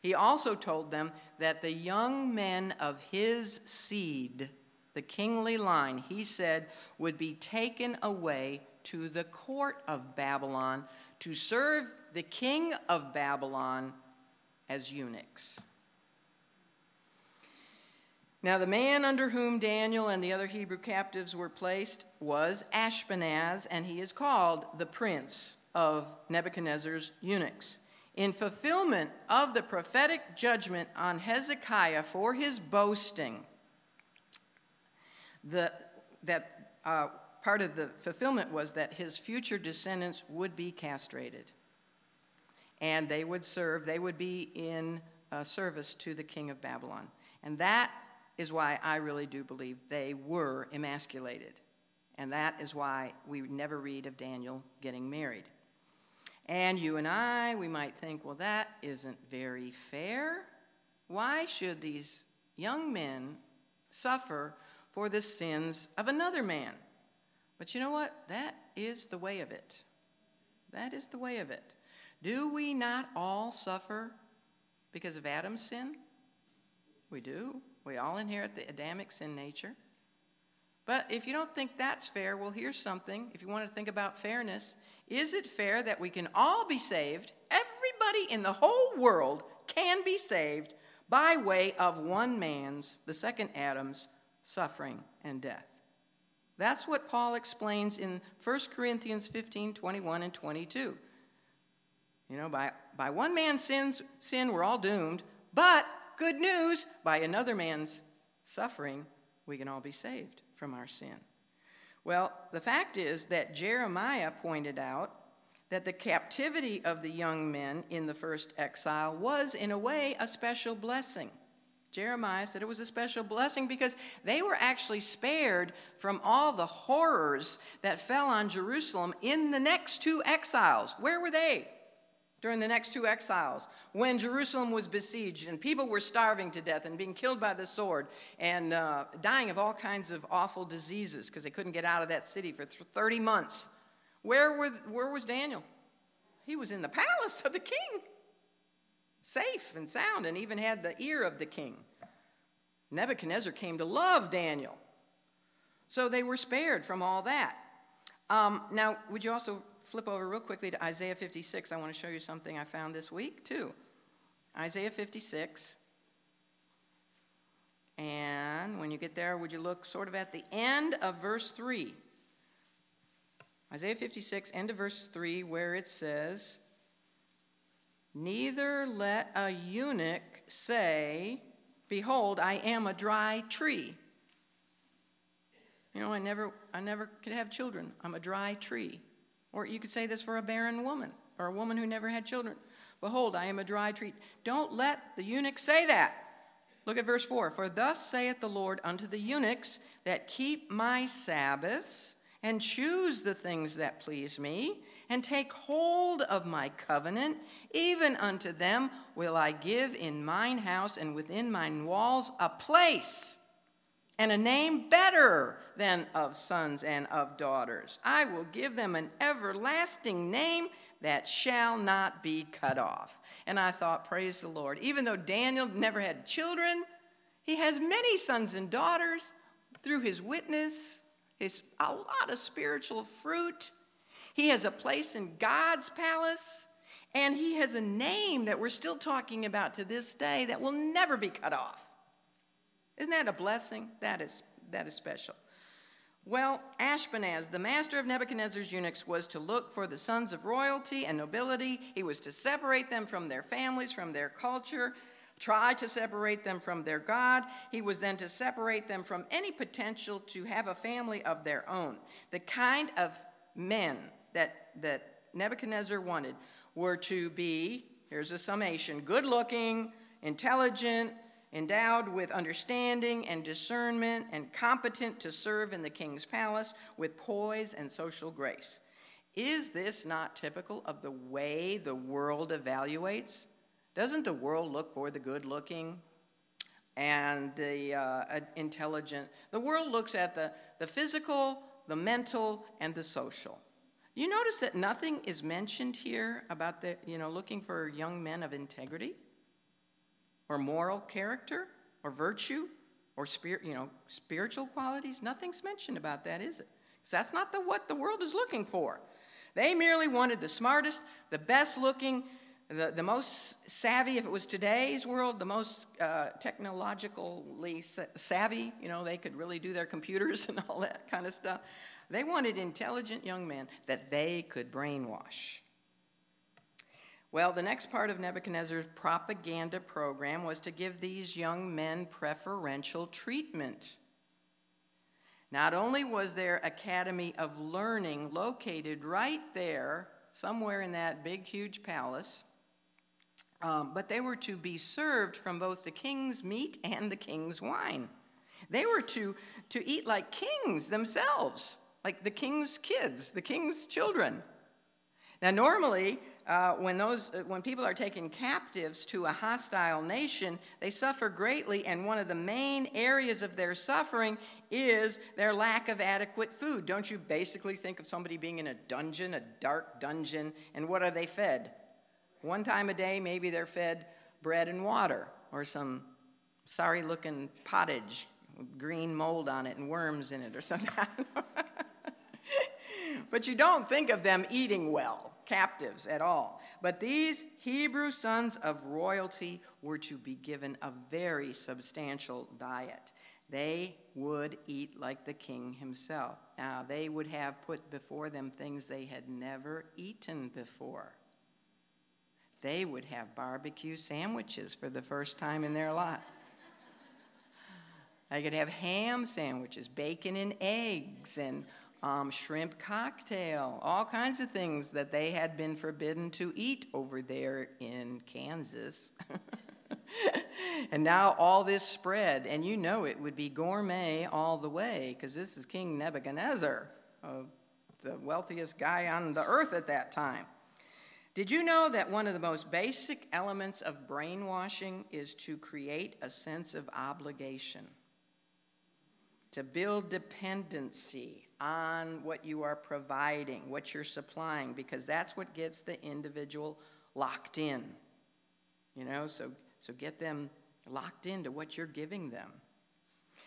He also told them that the young men of his seed the kingly line, he said, would be taken away to the court of Babylon to serve the king of Babylon as eunuchs. Now, the man under whom Daniel and the other Hebrew captives were placed was Ashpenaz, and he is called the prince of Nebuchadnezzar's eunuchs. In fulfillment of the prophetic judgment on Hezekiah for his boasting, the, that uh, part of the fulfillment was that his future descendants would be castrated and they would serve, they would be in uh, service to the king of Babylon. And that is why I really do believe they were emasculated. And that is why we never read of Daniel getting married. And you and I, we might think, well, that isn't very fair. Why should these young men suffer for the sins of another man. But you know what? That is the way of it. That is the way of it. Do we not all suffer because of Adam's sin? We do. We all inherit the Adamic sin nature. But if you don't think that's fair, well, here's something. If you want to think about fairness, is it fair that we can all be saved? Everybody in the whole world can be saved by way of one man's, the second Adam's, suffering, and death. That's what Paul explains in 1 Corinthians 15 21 and 22. You know, by, by one man's sins, sin, we're all doomed, but good news, by another man's suffering, we can all be saved from our sin. Well, the fact is that Jeremiah pointed out that the captivity of the young men in the first exile was, in a way, a special blessing. Jeremiah said it was a special blessing because they were actually spared from all the horrors that fell on Jerusalem in the next two exiles. Where were they during the next two exiles? When Jerusalem was besieged and people were starving to death and being killed by the sword and uh, dying of all kinds of awful diseases because they couldn't get out of that city for 30 months. Where, were, where was Daniel? He was in the palace of the king safe and sound, and even had the ear of the king. Nebuchadnezzar came to love Daniel. So they were spared from all that. Um, now, would you also flip over real quickly to Isaiah 56? I want to show you something I found this week, too. Isaiah 56. And when you get there, would you look sort of at the end of verse 3? Isaiah 56, end of verse 3, where it says, Neither let a eunuch say, Behold, I am a dry tree. You know, I never, I never could have children. I'm a dry tree. Or you could say this for a barren woman or a woman who never had children. Behold, I am a dry tree. Don't let the eunuch say that. Look at verse 4 For thus saith the Lord unto the eunuchs that keep my Sabbaths and choose the things that please me and take hold of my covenant. Even unto them will I give in mine house and within mine walls a place and a name better than of sons and of daughters. I will give them an everlasting name that shall not be cut off. And I thought, praise the Lord. Even though Daniel never had children, He has many sons and daughters through his witness, his, a lot of spiritual fruit. He has a place in God's palace, and he has a name that we're still talking about to this day that will never be cut off. Isn't that a blessing? That is, that is special. Well, Ashpenaz, the master of Nebuchadnezzar's eunuchs, was to look for the sons of royalty and nobility. He was to separate them from their families, from their culture, try to separate them from their God. He was then to separate them from any potential to have a family of their own. The kind of men that, that Nebuchadnezzar wanted were to be, here's a summation, good looking, intelligent, endowed with understanding and discernment, and competent to serve in the king's palace with poise and social grace. Is this not typical of the way the world evaluates? Doesn't the world look for the good looking and the uh, intelligent? The world looks at the, the physical, the mental, and the social. You notice that nothing is mentioned here about the, you know, looking for young men of integrity or moral character or virtue or spirit, you know, spiritual qualities. Nothing's mentioned about that, is it? Because that's not the, what the world is looking for. They merely wanted the smartest, the best looking, the, the most savvy, if it was today's world, the most uh, technologically savvy, you know, they could really do their computers and all that kind of stuff. They wanted intelligent young men that they could brainwash. Well, the next part of Nebuchadnezzar's propaganda program was to give these young men preferential treatment. Not only was their Academy of Learning located right there, somewhere in that big, huge palace, um, but they were to be served from both the king's meat and the king's wine. They were to, to eat like kings themselves, like the king's kids, the king's children. Now, normally, uh, when, those, uh, when people are taken captives to a hostile nation, they suffer greatly, and one of the main areas of their suffering is their lack of adequate food. Don't you basically think of somebody being in a dungeon, a dark dungeon, and what are they fed? One time a day, maybe they're fed bread and water or some sorry looking pottage with green mold on it and worms in it or something. but you don't think of them eating well, captives at all. But these Hebrew sons of royalty were to be given a very substantial diet. They would eat like the king himself. Now, they would have put before them things they had never eaten before they would have barbecue sandwiches for the first time in their life. I could have ham sandwiches, bacon and eggs, and um, shrimp cocktail, all kinds of things that they had been forbidden to eat over there in Kansas. and now all this spread, and you know it would be gourmet all the way, because this is King Nebuchadnezzar, uh, the wealthiest guy on the earth at that time. Did you know that one of the most basic elements of brainwashing is to create a sense of obligation? To build dependency on what you are providing, what you're supplying, because that's what gets the individual locked in. You know, so, so get them locked into what you're giving them.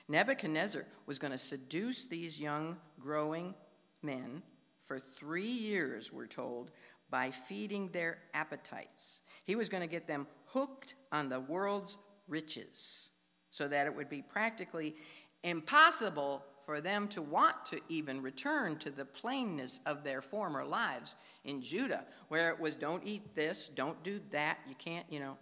Nebuchadnezzar was going to seduce these young, growing men for three years, we're told, by feeding their appetites. He was going to get them hooked on the world's riches so that it would be practically impossible for them to want to even return to the plainness of their former lives in Judah, where it was don't eat this, don't do that, you can't, you know,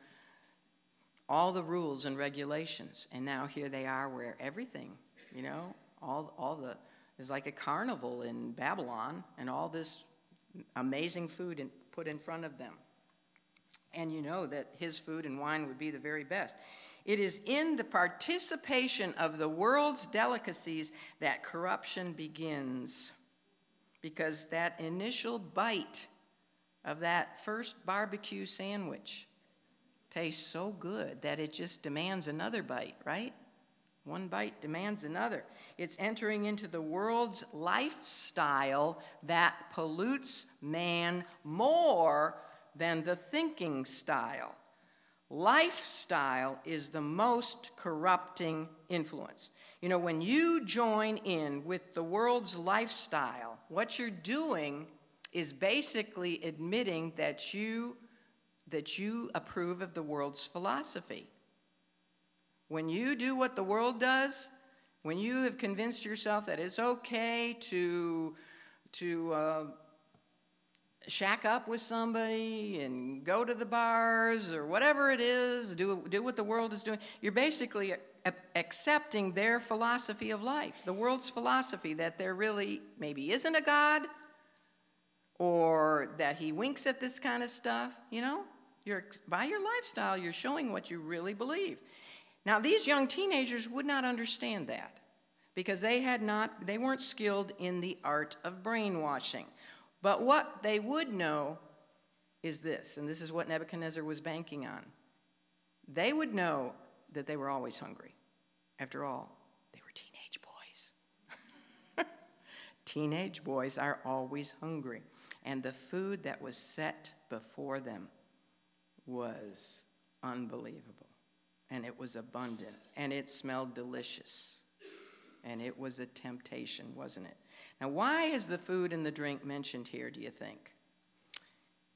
all the rules and regulations. And now here they are where everything, you know, all, all the, is like a carnival in Babylon, and all this amazing food in, put in front of them. And you know that his food and wine would be the very best. It is in the participation of the world's delicacies that corruption begins. Because that initial bite of that first barbecue sandwich tastes so good that it just demands another bite, right? One bite demands another. It's entering into the world's lifestyle that pollutes man more than the thinking style. Lifestyle is the most corrupting influence. You know, when you join in with the world's lifestyle, what you're doing is basically admitting that you that you approve of the world's philosophy. When you do what the world does, when you have convinced yourself that it's okay to to uh, shack up with somebody and go to the bars or whatever it is, do, do what the world is doing, you're basically accepting their philosophy of life, the world's philosophy that there really maybe isn't a God or that he winks at this kind of stuff, you know? You're, by your lifestyle, you're showing what you really believe. Now, these young teenagers would not understand that because they had not they weren't skilled in the art of brainwashing. But what they would know is this, and this is what Nebuchadnezzar was banking on. They would know that they were always hungry. After all, they were teenage boys. teenage boys are always hungry. And the food that was set before them was unbelievable. And it was abundant. And it smelled delicious. And it was a temptation, wasn't it? Now, why is the food and the drink mentioned here, do you think?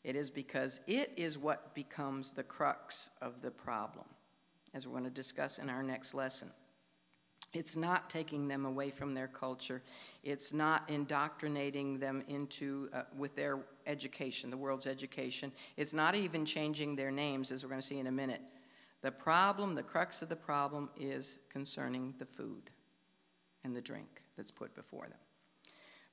It is because it is what becomes the crux of the problem, as we're going to discuss in our next lesson. It's not taking them away from their culture. It's not indoctrinating them into uh, with their education, the world's education. It's not even changing their names, as we're going to see in a minute. The problem, the crux of the problem, is concerning the food and the drink that's put before them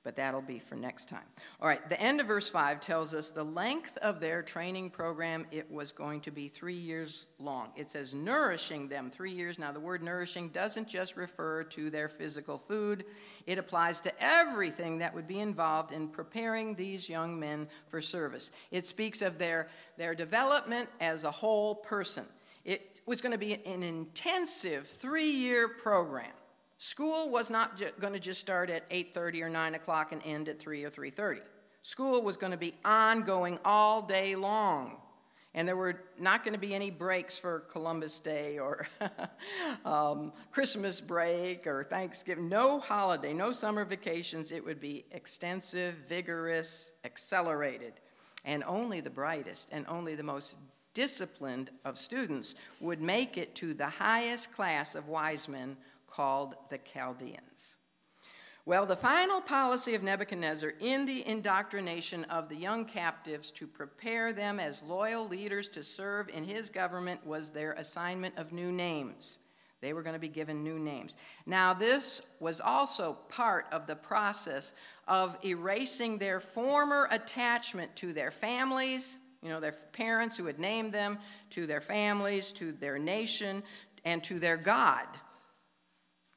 but that'll be for next time. All right, the end of verse 5 tells us the length of their training program, it was going to be three years long. It says nourishing them three years. Now, the word nourishing doesn't just refer to their physical food, it applies to everything that would be involved in preparing these young men for service. It speaks of their, their development as a whole person. It was going to be an intensive three year program. School was not ju- going to just start at 8:30 or 9 o'clock and end at 3 or 3:30. School was going to be ongoing all day long. And there were not going to be any breaks for Columbus Day or um, Christmas break or Thanksgiving. No holiday, no summer vacations. It would be extensive, vigorous, accelerated. And only the brightest and only the most disciplined of students would make it to the highest class of wise men called the Chaldeans. Well, the final policy of Nebuchadnezzar in the indoctrination of the young captives to prepare them as loyal leaders to serve in his government was their assignment of new names. They were going to be given new names. Now, this was also part of the process of erasing their former attachment to their families, you know, their parents who had named them, to their families, to their nation, and to their God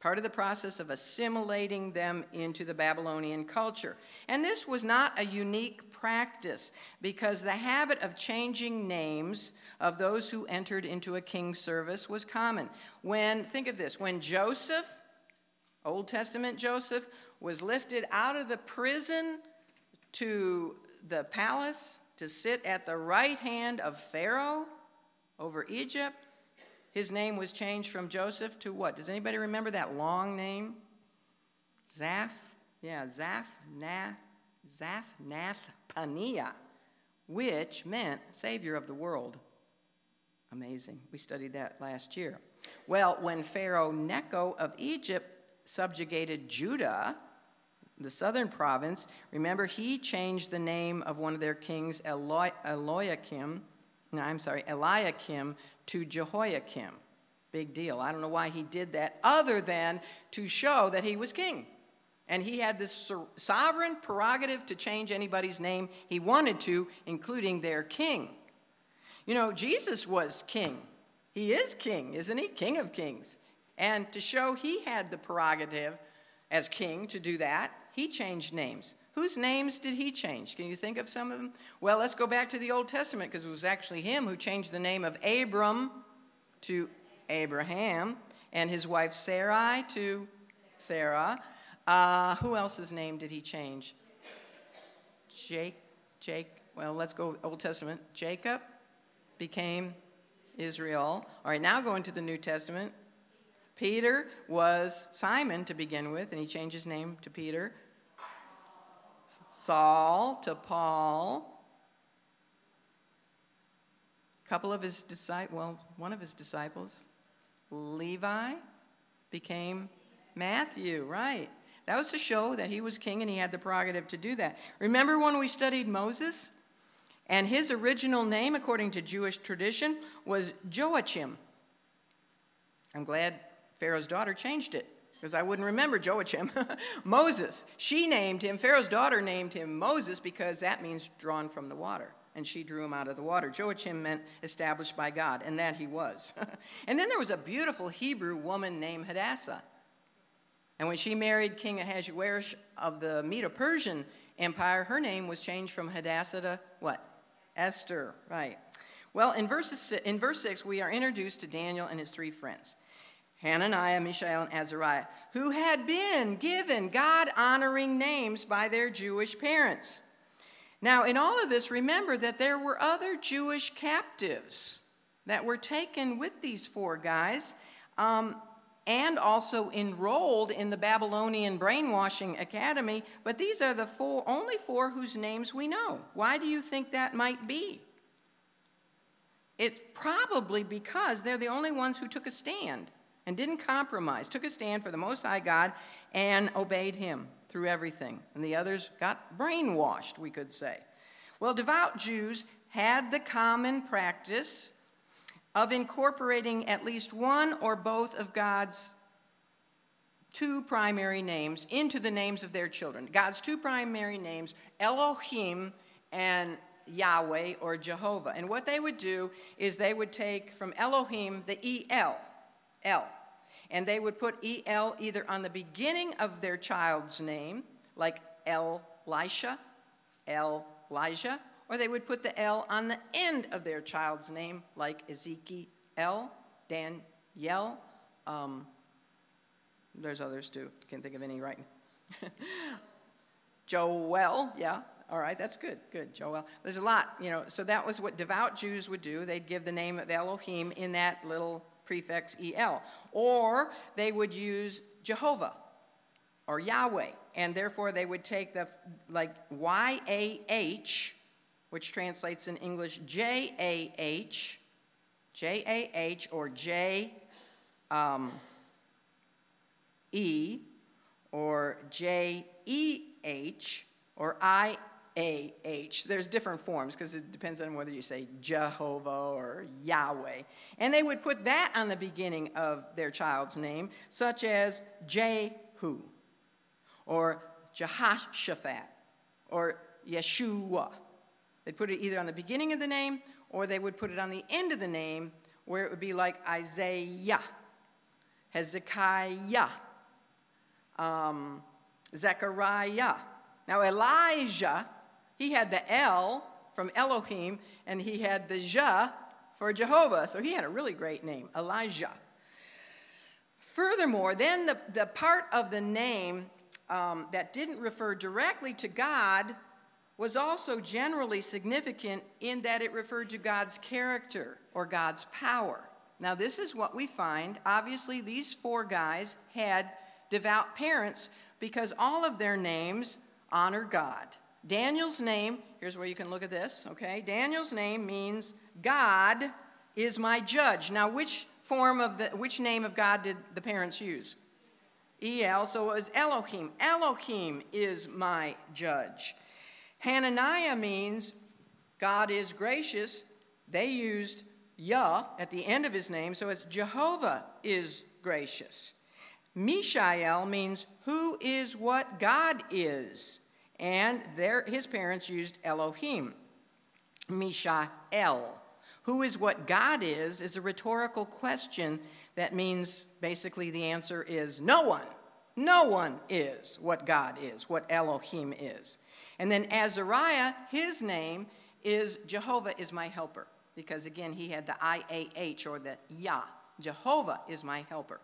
part of the process of assimilating them into the Babylonian culture. And this was not a unique practice because the habit of changing names of those who entered into a king's service was common. When, think of this, when Joseph, Old Testament Joseph, was lifted out of the prison to the palace to sit at the right hand of Pharaoh over Egypt, his name was changed from Joseph to what? Does anybody remember that long name? Zaph? Yeah, Zaph, Nath, Zaph, Nath, Paneah, which meant Savior of the world. Amazing. We studied that last year. Well, when Pharaoh Necho of Egypt subjugated Judah, the southern province, remember he changed the name of one of their kings, Eloiakim, no, I'm sorry, Eliakim, to Jehoiakim. Big deal. I don't know why he did that, other than to show that he was king. And he had this sovereign prerogative to change anybody's name he wanted to, including their king. You know, Jesus was king. He is king, isn't he? King of kings. And to show he had the prerogative as king to do that, he changed names. Whose names did he change? Can you think of some of them? Well, let's go back to the Old Testament because it was actually him who changed the name of Abram to Abraham and his wife Sarai to Sarah. Uh, who else's name did he change? Jake, Jake, well, let's go Old Testament. Jacob became Israel. All right, now going to the New Testament. Peter was Simon to begin with, and he changed his name to Peter. Saul to Paul. A couple of his disciples, well, one of his disciples, Levi, became Matthew, right. That was to show that he was king and he had the prerogative to do that. Remember when we studied Moses? And his original name, according to Jewish tradition, was Joachim. I'm glad Pharaoh's daughter changed it because I wouldn't remember Joachim. Moses. She named him, Pharaoh's daughter named him Moses because that means drawn from the water. And she drew him out of the water. Joachim meant established by God, and that he was. and then there was a beautiful Hebrew woman named Hadassah. And when she married King Ahasuerus of the Medo Persian Empire, her name was changed from Hadassah to what? Esther, right. Well, in, verses, in verse 6, we are introduced to Daniel and his three friends. Hananiah, Mishael, and Azariah, who had been given God honoring names by their Jewish parents. Now, in all of this, remember that there were other Jewish captives that were taken with these four guys um, and also enrolled in the Babylonian brainwashing academy, but these are the four, only four whose names we know. Why do you think that might be? It's probably because they're the only ones who took a stand and didn't compromise, took a stand for the Most High God and obeyed Him through everything. And the others got brainwashed, we could say. Well, devout Jews had the common practice of incorporating at least one or both of God's two primary names into the names of their children. God's two primary names, Elohim and Yahweh or Jehovah. And what they would do is they would take from Elohim the El, El. And they would put El either on the beginning of their child's name, like El Elisha, Elijah, or they would put the L on the end of their child's name, like Ezekiel, Daniel. Um, there's others too. Can't think of any right. Joel, yeah. All right, that's good. Good, Joel. There's a lot, you know. So that was what devout Jews would do. They'd give the name of Elohim in that little prefix El. Or they would use Jehovah or Yahweh. And therefore they would take the, like, Y A H, which translates in English J A H, J A H, or J um, E, or J E H, or I a-H. There's different forms because it depends on whether you say Jehovah or Yahweh. And they would put that on the beginning of their child's name, such as Jehu, or Jehoshaphat, or Yeshua. They'd put it either on the beginning of the name or they would put it on the end of the name where it would be like Isaiah, Hezekiah, um, Zechariah. Now, Elijah he had the El from Elohim, and he had the Jah for Jehovah. So he had a really great name, Elijah. Furthermore, then the, the part of the name um, that didn't refer directly to God was also generally significant in that it referred to God's character or God's power. Now, this is what we find. Obviously, these four guys had devout parents because all of their names honor God. Daniel's name, here's where you can look at this, okay? Daniel's name means God is my judge. Now, which form of the, which name of God did the parents use? El, so it was Elohim. Elohim is my judge. Hananiah means God is gracious. They used Yah at the end of his name, so it's Jehovah is gracious. Mishael means who is what God is and their, his parents used Elohim. Mishael. Who is what God is, is a rhetorical question that means basically the answer is no one. No one is what God is, what Elohim is. And then Azariah, his name is Jehovah is my helper, because again, he had the IAH or the Yah. Jehovah is my helper.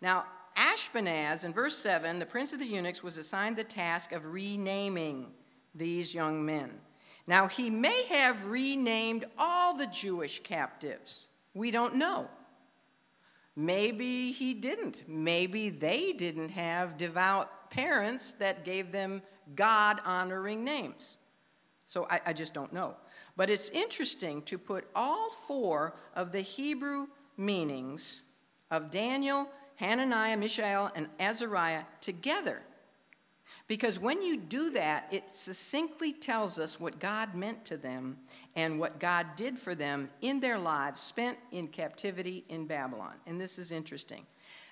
Now, Ashpenaz, in verse 7, the prince of the eunuchs was assigned the task of renaming these young men. Now, he may have renamed all the Jewish captives. We don't know. Maybe he didn't. Maybe they didn't have devout parents that gave them God honoring names. So I, I, just don't know. But it's interesting to put all four of the Hebrew meanings of Daniel, Hananiah, Mishael, and Azariah together. Because when you do that, it succinctly tells us what God meant to them and what God did for them in their lives spent in captivity in Babylon. And this is interesting.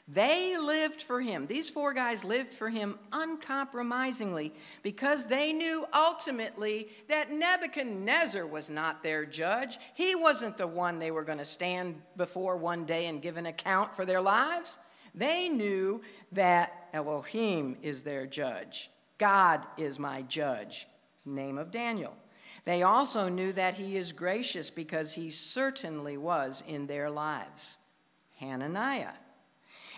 They lived for him. These four guys lived for him uncompromisingly because they knew ultimately that Nebuchadnezzar was not their judge. He wasn't the one they were going to stand before one day and give an account for their lives. They knew that Elohim is their judge. God is my judge. Name of Daniel. They also knew that he is gracious because he certainly was in their lives. Hananiah.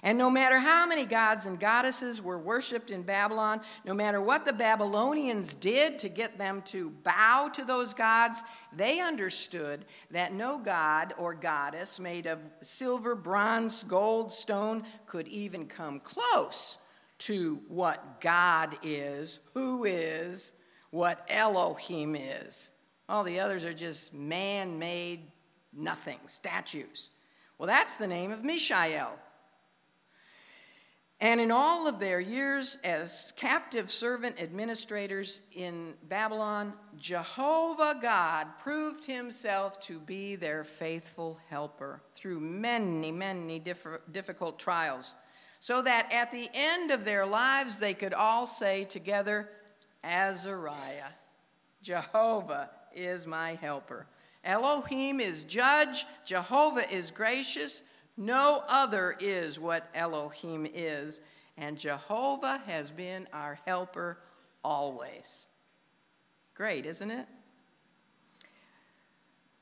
And no matter how many gods and goddesses were worshiped in Babylon, no matter what the Babylonians did to get them to bow to those gods, they understood that no god or goddess made of silver, bronze, gold, stone could even come close to what God is, who is, what Elohim is. All the others are just man made nothing, statues. Well, that's the name of Mishael. And in all of their years as captive servant administrators in Babylon, Jehovah God proved himself to be their faithful helper through many, many difficult trials, so that at the end of their lives they could all say together, Azariah, Jehovah is my helper. Elohim is judge, Jehovah is gracious, no other is what Elohim is, and Jehovah has been our helper always. Great, isn't it?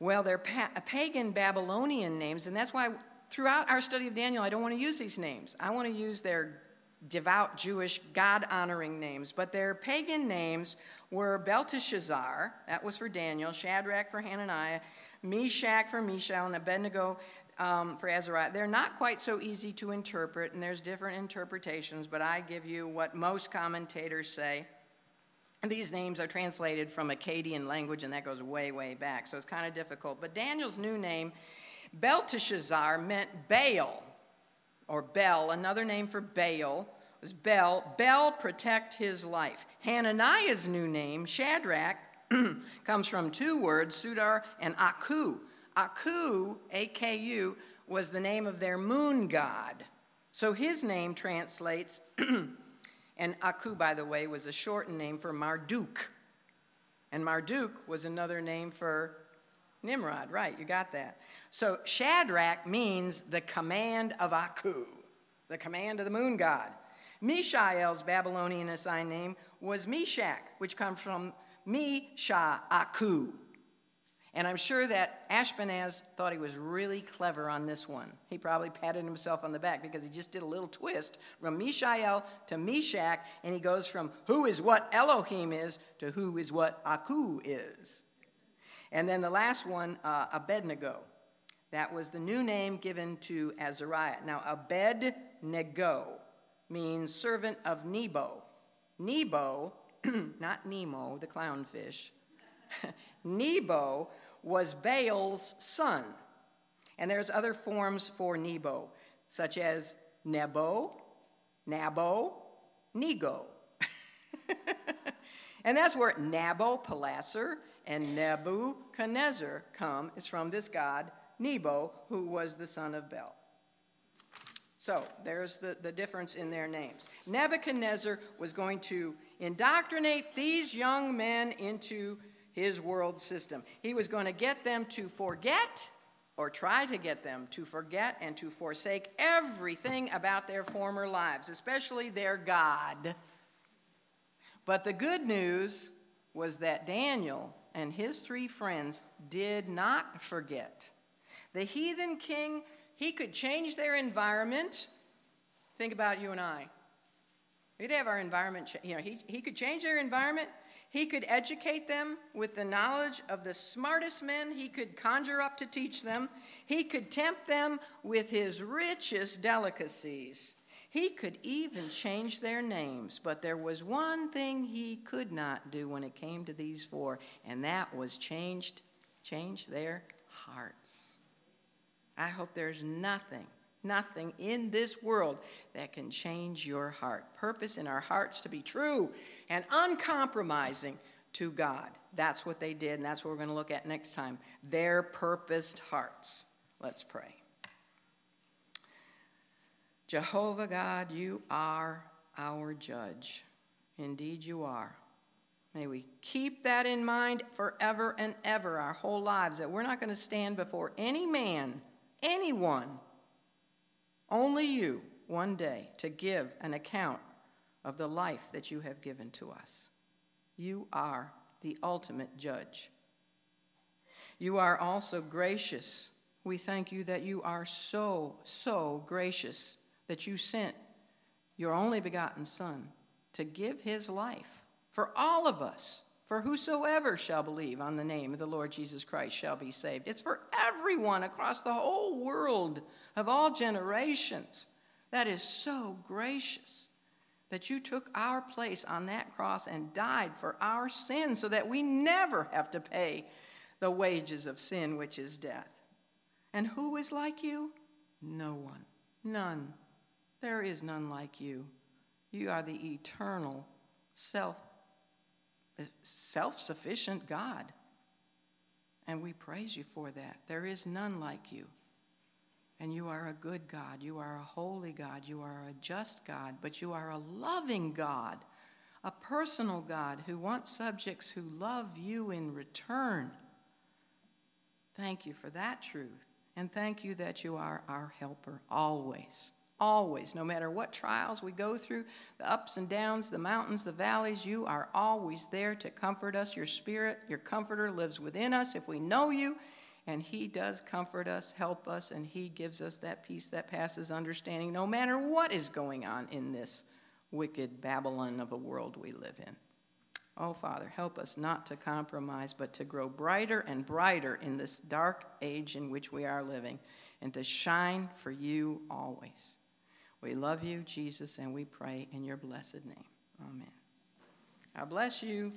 Well, they're pa- pagan Babylonian names, and that's why throughout our study of Daniel, I don't want to use these names. I want to use their devout Jewish God honoring names, but their pagan names were Belteshazzar, that was for Daniel, Shadrach for Hananiah, Meshach for Mishael, and Abednego um, for Azariah. They're not quite so easy to interpret, and there's different interpretations, but I give you what most commentators say. And these names are translated from Akkadian language, and that goes way, way back, so it's kind of difficult. But Daniel's new name, Belteshazzar, meant Baal, or Bel. Another name for Baal was Bel. Bel, protect his life. Hananiah's new name, Shadrach, comes from two words, Sudar and Aku, Aku, A-K-U, was the name of their moon god. So his name translates, and Aku, by the way, was a shortened name for Marduk. And Marduk was another name for Nimrod, right, you got that. So Shadrach means the command of Aku, the command of the moon god. Mishael's Babylonian assigned name was Meshach, which comes from Misha Aku, and I'm sure that Ashpenaz thought he was really clever on this one. He probably patted himself on the back because he just did a little twist from Mishael to Meshach, and he goes from who is what Elohim is to who is what Aku is. And then the last one, uh, Abednego. That was the new name given to Azariah. Now, Abednego means servant of Nebo. Nebo, not Nemo, the clownfish. Nebo was Baal's son. And there's other forms for Nebo, such as Nebo, Nabo, Nego. and that's where Nabopolassar and Nebuchadnezzar come, is from this god, Nebo, who was the son of Bel. So there's the, the difference in their names. Nebuchadnezzar was going to indoctrinate these young men into his world system. He was going to get them to forget or try to get them to forget and to forsake everything about their former lives, especially their God. But the good news was that Daniel and his three friends did not forget. The heathen king, he could change their environment. Think about you and I. We'd have our environment, you know, he, he could change their environment, He could educate them with the knowledge of the smartest men he could conjure up to teach them. He could tempt them with his richest delicacies. He could even change their names, but there was one thing he could not do when it came to these four, and that was changed, change their hearts. I hope there's nothing, nothing in this world that can change your heart. Purpose in our hearts to be true and uncompromising to God. That's what they did, and that's what we're going to look at next time. Their purposed hearts. Let's pray. Jehovah God, you are our judge. Indeed, you are. May we keep that in mind forever and ever, our whole lives, that we're not going to stand before any man, anyone, only you, one day, to give an account of the life that you have given to us. You are the ultimate judge. You are also gracious. We thank you that you are so, so gracious that you sent your only begotten Son to give his life for all of us. For whosoever shall believe on the name of the Lord Jesus Christ shall be saved. It's for everyone across the whole world of all generations. That is so gracious that you took our place on that cross and died for our sins so that we never have to pay the wages of sin, which is death. And who is like you? No one, none. There is none like you. You are the eternal, self self sufficient God. And we praise you for that. There is none like you. And you are a good God. You are a holy God. You are a just God. But you are a loving God, a personal God who wants subjects who love you in return. Thank you for that truth. And thank you that you are our helper always. Always, no matter what trials we go through, the ups and downs, the mountains, the valleys, you are always there to comfort us. Your spirit, your comforter lives within us if we know you, and He does comfort us, help us, and He gives us that peace that passes understanding no matter what is going on in this wicked Babylon of a world we live in. Oh, Father, help us not to compromise, but to grow brighter and brighter in this dark age in which we are living, and to shine for you always. We love you, Jesus, and we pray in your blessed name. Amen. God bless you.